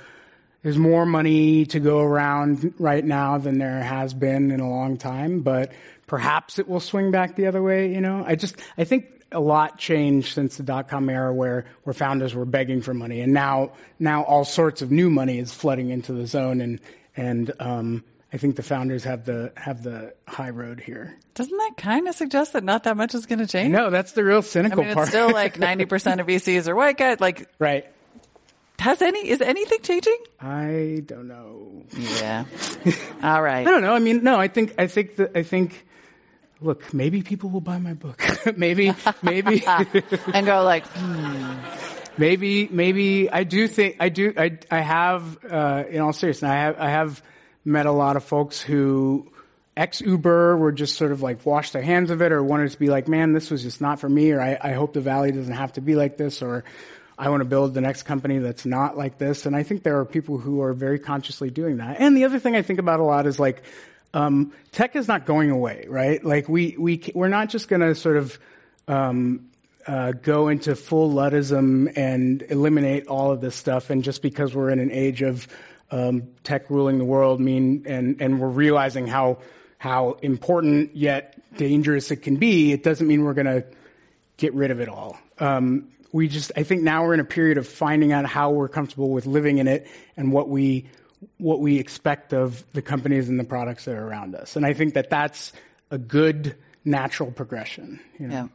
there's more money to go around right now than there has been in a long time, but perhaps it will swing back the other way, you know? I just, I think a lot changed since the dot-com era where, where founders were begging for money and now, now all sorts of new money is flooding into the zone and, and, um, I think the founders have the have the high road here. Doesn't that kind of suggest that not that much is going to change? No, that's the real I cynical mean, part. it's still like 90% of VCs are white guys. Like, right. has any, is anything changing? I don't know. Yeah. All right. I don't know. I mean, no. I think I think that I think. Look, maybe people will buy my book. maybe, maybe, And go like, maybe, maybe. I do think I do. I I have, uh, in all seriousness, I have I have met a lot of folks who ex Uber were just sort of like washed their hands of it, or wanted to be like, man, this was just not for me, or I, I hope the Valley doesn't have to be like this, or I want to build the next company that's not like this. And I think there are people who are very consciously doing that. And the other thing I think about a lot is like, um, tech is not going away, right? Like we, we, we're not just going to sort of, um, uh, go into full Luddism and eliminate all of this stuff. And just because we're in an age of, um, tech ruling the world mean, and, and we're realizing how, how important yet dangerous it can be, it doesn't mean we're going to get rid of it all. Um, we just, I think now we're in a period of finding out how we're comfortable with living in it and what we, what we expect of the companies and the products that are around us. And I think that that's a good natural progression. You know? yeah.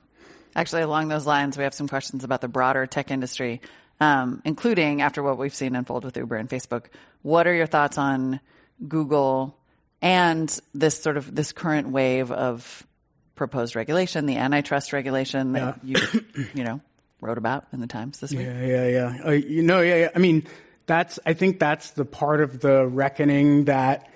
Actually, along those lines, we have some questions about the broader tech industry, um, including after what we've seen unfold with Uber and Facebook. What are your thoughts on Google and this sort of this current wave of proposed regulation, the antitrust regulation that you, you know, wrote about in the Times this week? Yeah, yeah, yeah. Uh, you know, yeah, yeah. I mean, that's. I think that's the part of the reckoning that.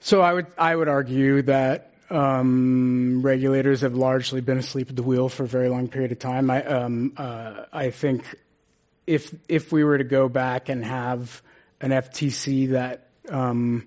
So I would I would argue that um, regulators have largely been asleep at the wheel for a very long period of time. I um, uh, I think if if we were to go back and have an FTC that um,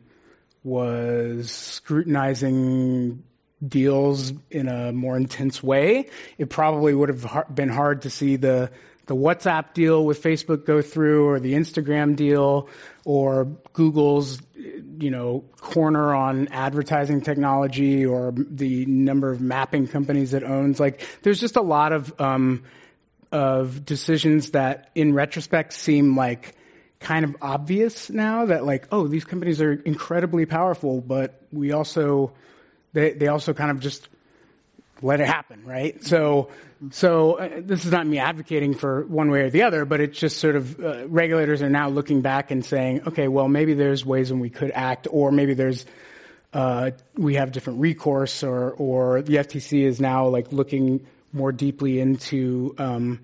was scrutinizing deals in a more intense way, it probably would have been hard to see the the WhatsApp deal with Facebook go through, or the Instagram deal, or Google's you know corner on advertising technology, or the number of mapping companies it owns. Like, there's just a lot of um, of decisions that, in retrospect, seem like kind of obvious now. That like, oh, these companies are incredibly powerful, but we also they they also kind of just let it happen, right? So, so uh, this is not me advocating for one way or the other, but it's just sort of uh, regulators are now looking back and saying, okay, well, maybe there's ways in we could act, or maybe there's uh, we have different recourse, or or the FTC is now like looking more deeply into um,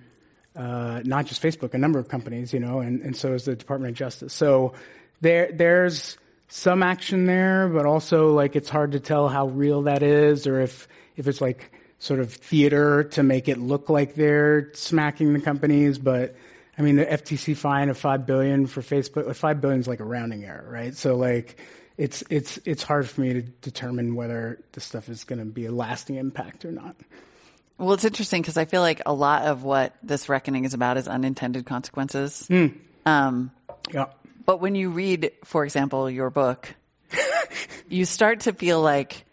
uh, not just Facebook, a number of companies, you know, and, and so is the Department of Justice. So there there's some action there, but also like it's hard to tell how real that is, or if if it's like sort of theater to make it look like they're smacking the companies. But I mean, the FTC fine of five billion for Facebook, five billion is like a rounding error, right? So like it's it's it's hard for me to determine whether this stuff is going to be a lasting impact or not. Well, it's interesting because I feel like a lot of what this reckoning is about is unintended consequences. Um, Yeah. but when you read, for example, your book, you start to feel like,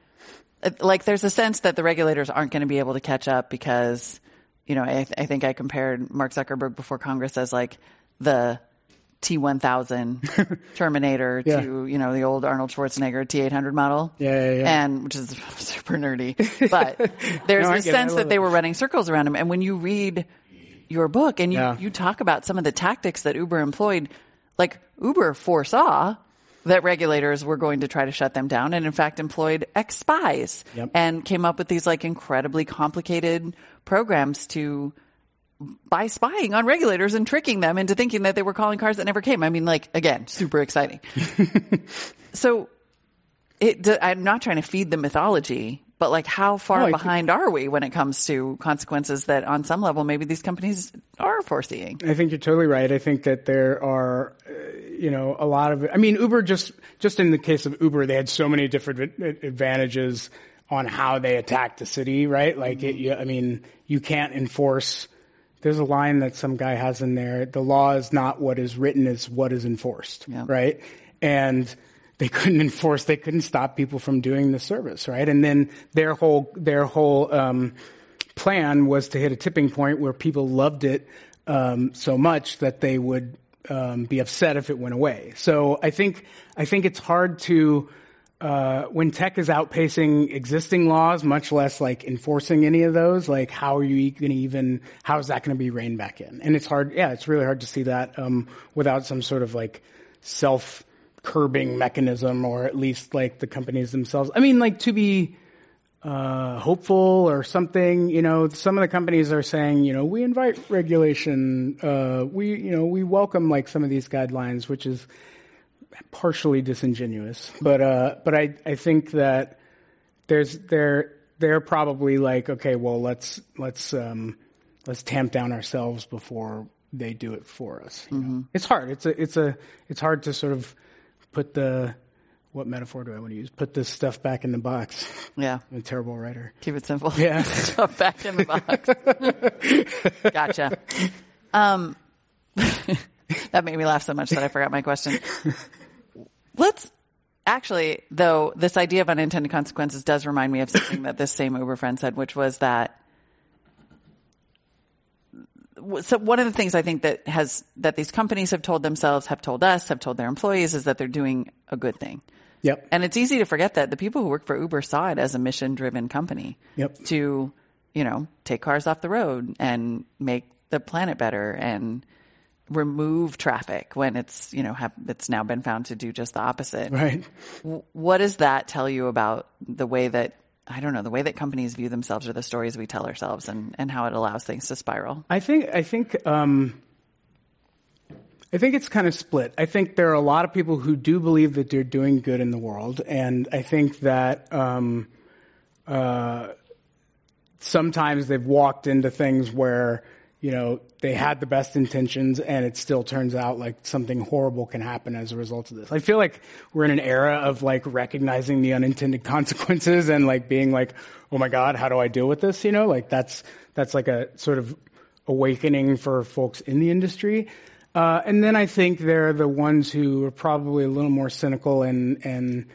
like there's a sense that the regulators aren't going to be able to catch up because, you know, I, I think I compared Mark Zuckerberg before Congress as like the T1000 Terminator Yeah. to, you know, the old Arnold Schwarzenegger T800 model. Yeah, yeah, yeah. And which is super nerdy, but there's No, I this get it. Sense that they were running circles around him. And when you read your book and you, Yeah. you talk about some of the tactics that Uber employed, like Uber foresaw that regulators were going to try to shut them down and in fact employed ex spies Yep. and came up with these like incredibly complicated programs to by spying on regulators and tricking them into thinking that they were calling cars that never came. I mean, like, again, super exciting. so it, I'm not trying to feed the mythology, but like, how far I think- behind are we when it comes to consequences that on some level maybe these companies are foreseeing? I think you're totally right. I think that there are, uh, you know, a lot of. I mean, Uber just just in the case of Uber, they had so many different advantages on how they attacked the city, right? Like, it, you, I mean, you can't enforce. There's a line that some guy has in there. The law is not what is written; it's what is enforced, Yeah. right? And they couldn't enforce. They couldn't stop people from doing the service, right? And then their whole their whole um, plan was to hit a tipping point where people loved it um, so much that they would um, be upset if it went away. So I think I think it's hard to uh, when tech is outpacing existing laws, much less like enforcing any of those. Like, how are you going to even? How is that going to be reined back in? And it's hard. Yeah, it's really hard to see that um, without some sort of like self curbing mechanism, or at least like the companies themselves. I mean, like to be uh, hopeful or something. You know, some of the companies are saying, you know, we invite regulation. Uh, we, you know, we welcome like some of these guidelines, which is partially disingenuous. But uh, but I I think that there's they're they're probably like, okay, well let's let's um, let's tamp down ourselves before they do it for us. Mm-hmm. It's hard. It's a it's a it's hard to sort of put the what metaphor do I want to use? Put this stuff back in the box. Yeah. I'm a terrible writer. Keep it simple. Yeah. Stuff back in the box. gotcha. Um, that made me laugh so much that I forgot my question. Let's actually, though, this idea of unintended consequences does remind me of something that this same Uber friend said, which was that. So one of the things I think that has that these companies have told themselves, have told us, have told their employees is that they're doing a good thing. Yep. And it's easy to forget that the people who work for Uber saw it as a mission driven company. Yep. To, you know, take cars off the road and make the planet better and remove traffic when it's you know have, it's now been found to do just the opposite. Right. What does that tell you about the way that I don't know the way that companies view themselves or the stories we tell ourselves and and how it allows things to spiral? I think I think um, I think it's kind of split. I think there are a lot of people who do believe that they're doing good in the world, and I think that. Um, uh, sometimes they've walked into things where you know, they had the best intentions and it still turns out like something horrible can happen as a result of this. I feel like we're in an era of like recognizing the unintended consequences and like being like, oh my God, how do I deal with this? You know, like that's, that's like a sort of awakening for folks in the industry. Uh, and then I think they're the ones who are probably a little more cynical and, and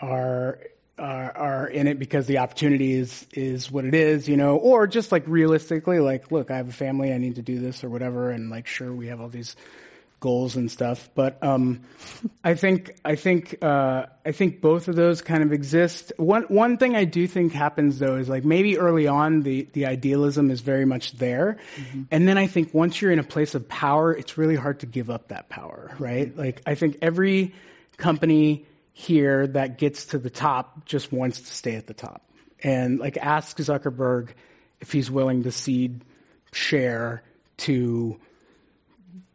are are, are in it because the opportunity is is what it is, you know, or just like realistically, like, look, I have a family, I need to do this or whatever, and like, sure, we have all these goals and stuff, but um, I think I think uh, I think both of those kind of exist. One one thing I do think happens though is like maybe early on the the idealism is very much there, mm-hmm. and then I think once you're in a place of power, it's really hard to give up that power, right? Like I think every company here that gets to the top just wants to stay at the top. And like ask Zuckerberg if he's willing to cede share to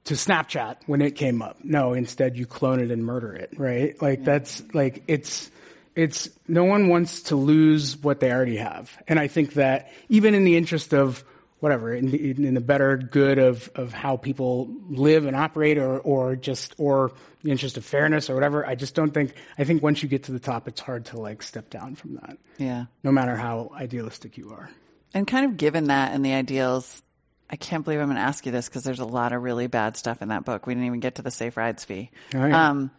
to Snapchat when it came up. No, instead you clone it and murder it, right? Like yeah. that's like it's it's no one wants to lose what they already have. And I think that even in the interest of whatever in the, in the better good of, of how people live and operate or, or just or the interest of fairness or whatever. I just don't think i think once you get to the top it's hard to like step down from that. Yeah. No matter how idealistic you are. And kind of given that and the ideals i can't believe i'm going to ask you this because there's a lot of really bad stuff in that book. We didn't even get to the safe rides fee. Oh, yeah. um,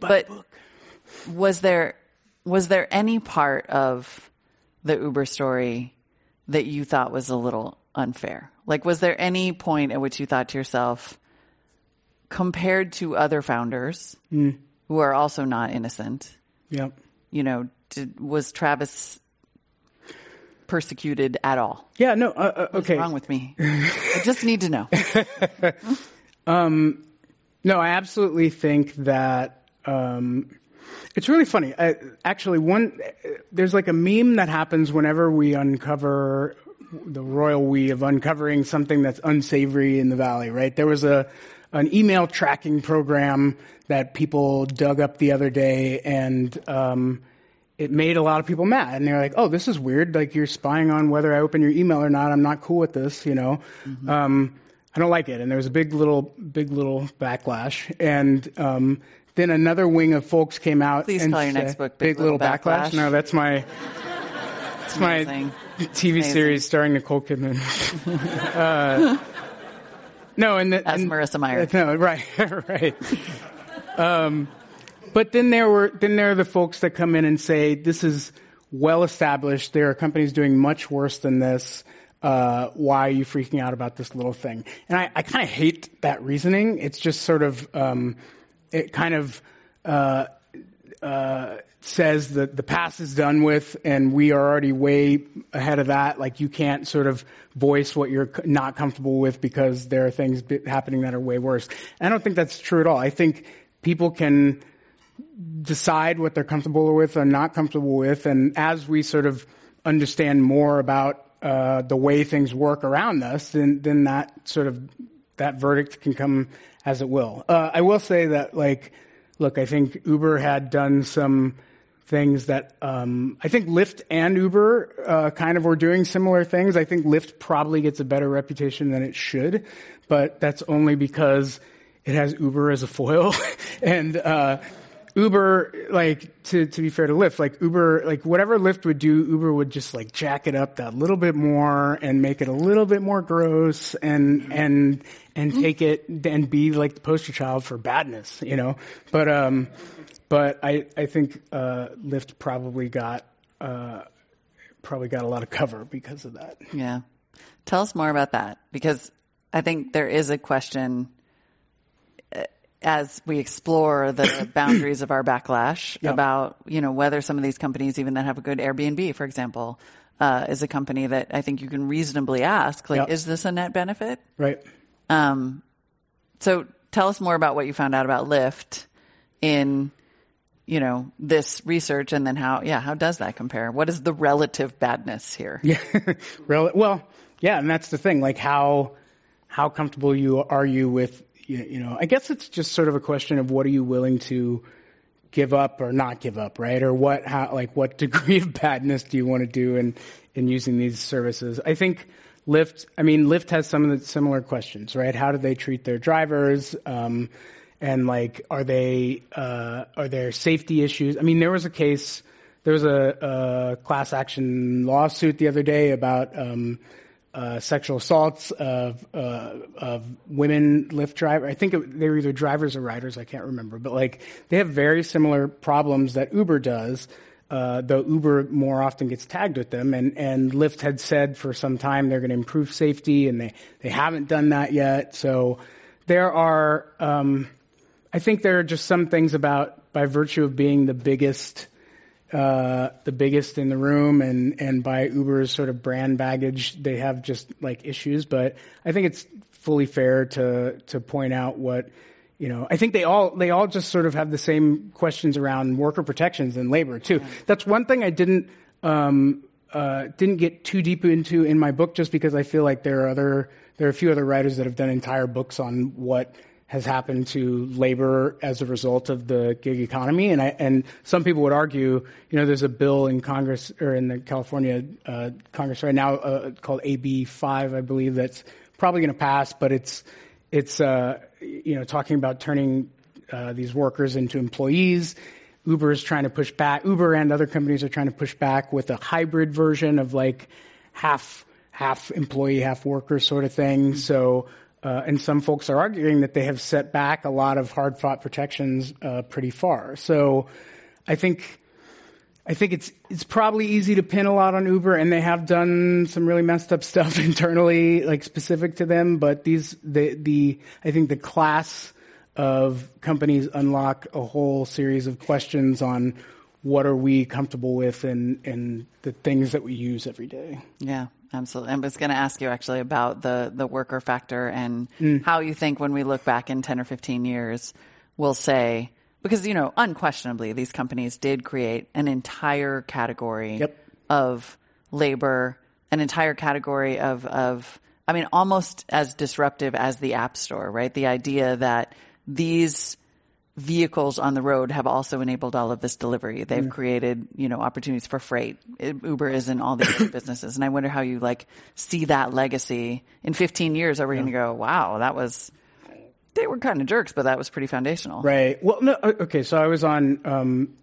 but was there was there any part of the uber story that you thought was a little unfair? Like, was there any point at which you thought to yourself, compared to other founders mm. who are also not innocent, yep. you know, did, was Travis persecuted at all? Yeah, no, uh, uh, What's okay. wrong with me? I just need to know. um, no, I absolutely think that um, it's really funny. I, actually, one there's like a meme that happens whenever we uncover the royal we of uncovering something that's unsavory in the valley. Right? There was a an email tracking program that people dug up the other day, and um, it made a lot of people mad. And they're like, "Oh, this is weird. Like you're spying on whether I open your email or not. I'm not cool with this." You know. Mm-hmm. Um, I don't like it. And there was a big little, big little backlash. And um, then another wing of folks came out. Please and call your next book Big, Big Little, Little Backlash. Backlash. No, that's my that's my TV Amazing. series starring Nicole Kidman. uh, no, and the, as and, Marissa Mayer. No, right, right. Um, but then there were then there are the folks that come in and say this is well established. There are companies doing much worse than this. uh, why are you freaking out about this little thing? And I, I kind of hate that reasoning. It's just sort of, um, it kind of uh, uh, says that the past is done with and we are already way ahead of that. Like you can't sort of voice what you're not comfortable with because there are things happening that are way worse. I don't think that's true at all. I think people can decide what they're comfortable with or not comfortable with. And as we sort of understand more about uh, the way things work around us, then then that sort of that verdict can come as it will. Uh, I will say that, like, look, I think Uber had done some things that um, I think Lyft and Uber uh, kind of were doing similar things. I think Lyft probably gets a better reputation than it should, but that's only because it has Uber as a foil, and uh, Uber, like to to be fair to Lyft, like Uber, like whatever Lyft would do, Uber would just like jack it up that little bit more and make it a little bit more gross and and and take it and be like the poster child for badness, you know. But um, but I I think uh, Lyft probably got uh, probably got a lot of cover because of that. Yeah, tell us more about that because I think there is a question as we explore the boundaries of our backlash yep. about, you know, whether some of these companies, even that have a good Airbnb, for example, uh, is a company that I think you can reasonably ask, like, yep. is this a net benefit? Right. Um, so tell us more about what you found out about Lyft in, you know, this research and then how, yeah, how does that compare? What is the relative badness here? Yeah. well, yeah. And that's the thing, like how, how comfortable you are you with you know, I guess it's just sort of a question of what are you willing to give up or not give up, right? Or what, how, like, what degree of badness do you want to do in, in using these services? I think Lyft, I mean, Lyft has some of the similar questions, right? How do they treat their drivers? Um, and like, are they, uh, are there safety issues? I mean, there was a case, there was a, a class action lawsuit the other day about, um, uh, sexual assaults of uh, of women Lyft driver. I think they were either drivers or riders. I can't remember, but like they have very similar problems that Uber does. Uh, though Uber more often gets tagged with them, and and Lyft had said for some time they're going to improve safety, and they they haven't done that yet. So there are, um, I think there are just some things about by virtue of being the biggest uh, the biggest in the room, and and by Uber's sort of brand baggage, they have just like issues. But I think it's fully fair to to point out what you know. I think they all they all just sort of have the same questions around worker protections and labor too. That's one thing I didn't. Um, uh, didn't get too deep into in my book just because I feel like there are other there are a few other writers that have done entire books on what has happened to labor as a result of the gig economy. And I, and some people would argue, you know, there's a bill in Congress or in the California uh, Congress right now uh, called AB five, I believe, that's probably going to pass, but it's it's uh, you know talking about turning uh, these workers into employees. Uber is trying to push back. Uber and other companies are trying to push back with a hybrid version of like half half employee, half worker sort of thing. So uh, and some folks are arguing that they have set back a lot of hard fought protections uh, pretty far. So I think I think it's it's probably easy to pin a lot on Uber, and they have done some really messed up stuff internally, like specific to them. But these the the I think the class of companies unlock a whole series of questions on what are we comfortable with and and the things that we use every day. Yeah. Absolutely. I was going to ask you actually about the, the worker factor and mm. how you think when we look back in 10 or 15 years, we'll say, because, you know, unquestionably, these companies did create an entire category yep. of labor, an entire category of, of, I mean, almost as disruptive as the App Store, right? The idea that these vehicles on the road have also enabled all of this delivery. They've mm. created, you know, opportunities for freight. Uber is in all these businesses. And I wonder how you like see that legacy in 15 years. Are we yeah. going to go, wow, that was, they were kind of jerks, but that was pretty foundational. Right. Well, no, okay. So I was on, um,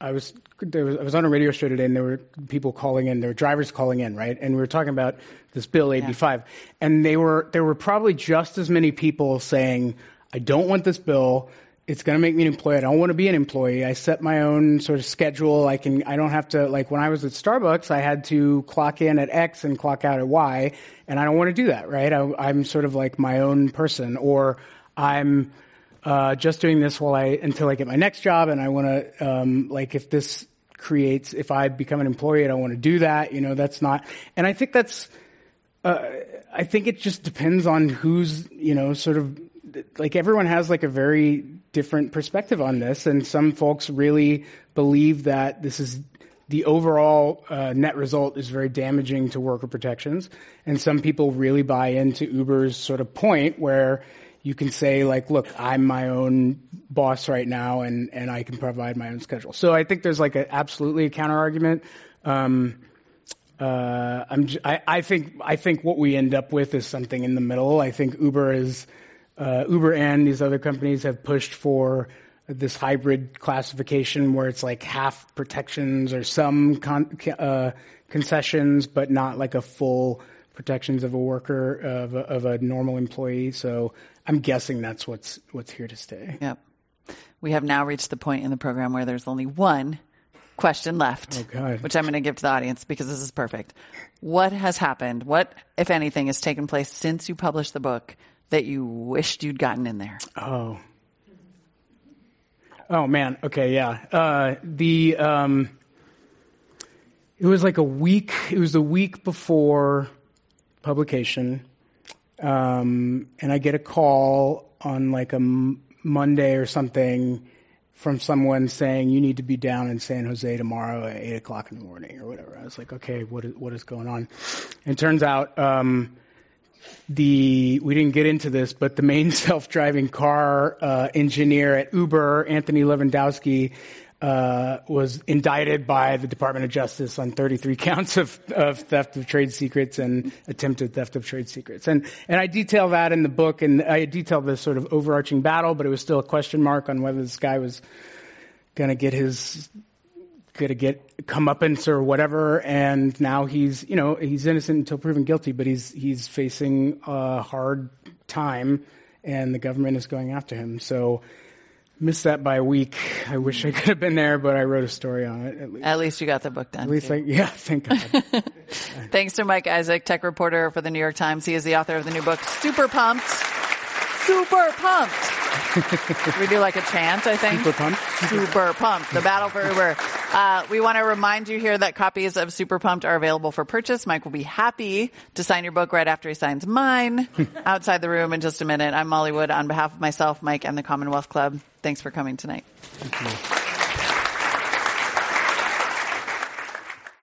I was, was, I was on a radio show today and there were people calling in, there were drivers calling in, right? And we were talking about this bill 85 yeah. and they were, there were probably just as many people saying, I don't want this bill it's going to make me an employee. I don't want to be an employee. I set my own sort of schedule. I can, I don't have to, like when I was at Starbucks, I had to clock in at X and clock out at Y, and I don't want to do that, right? I, am sort of like my own person, or I'm uh, just doing this while I, until I get my next job, and I want to, um, like if this creates, if I become an employee, I don't want to do that, you know, that's not, and I think that's, uh, I think it just depends on who's, you know, sort of like everyone has like a very different perspective on this, and some folks really believe that this is the overall uh, net result is very damaging to worker protections, and some people really buy into Uber's sort of point where you can say like, look, I'm my own boss right now, and and I can provide my own schedule. So I think there's like a, absolutely a counter argument. Um, uh, I'm, I, I think I think what we end up with is something in the middle. I think Uber is uh, Uber and these other companies have pushed for this hybrid classification where it's like half protections or some con- uh, concessions, but not like a full protections of a worker of a, of a normal employee. So I'm guessing that's what's what's here to stay. Yep. We have now reached the point in the program where there's only one question left, oh, which I'm going to give to the audience because this is perfect. What has happened? What, if anything, has taken place since you published the book that you wished you'd gotten in there? Oh. Oh man. Okay. Yeah. Uh, the um, it was like a week. It was a week before publication, um, and I get a call on like a m- Monday or something from someone saying you need to be down in San Jose tomorrow at eight o'clock in the morning or whatever. I was like, okay, what is, what is going on? And turns out, um, the we didn't get into this, but the main self-driving car uh, engineer at Uber, Anthony Levandowski, uh, was indicted by the Department of Justice on 33 counts of, of theft of trade secrets and attempted theft of trade secrets. And, and I detail that in the book, and I detail this sort of overarching battle, but it was still a question mark on whether this guy was going to get his going to get comeuppance or whatever, and now he's you know he's innocent until proven guilty, but he's he's facing a hard time, and the government is going after him. So missed that by a week. I wish I could have been there, but I wrote a story on it. At least, at least you got the book done. At least, I, yeah, thank God. Thanks to Mike Isaac, tech reporter for the New York Times. He is the author of the new book, Super Pumped. Super pumped. we do like a chant, I think. Super pumped. Super pumped. The battle for Uber. Uh, we want to remind you here that copies of Super Pumped are available for purchase. Mike will be happy to sign your book right after he signs mine outside the room in just a minute. I'm Molly Wood on behalf of myself, Mike, and the Commonwealth Club. Thanks for coming tonight. Thank you.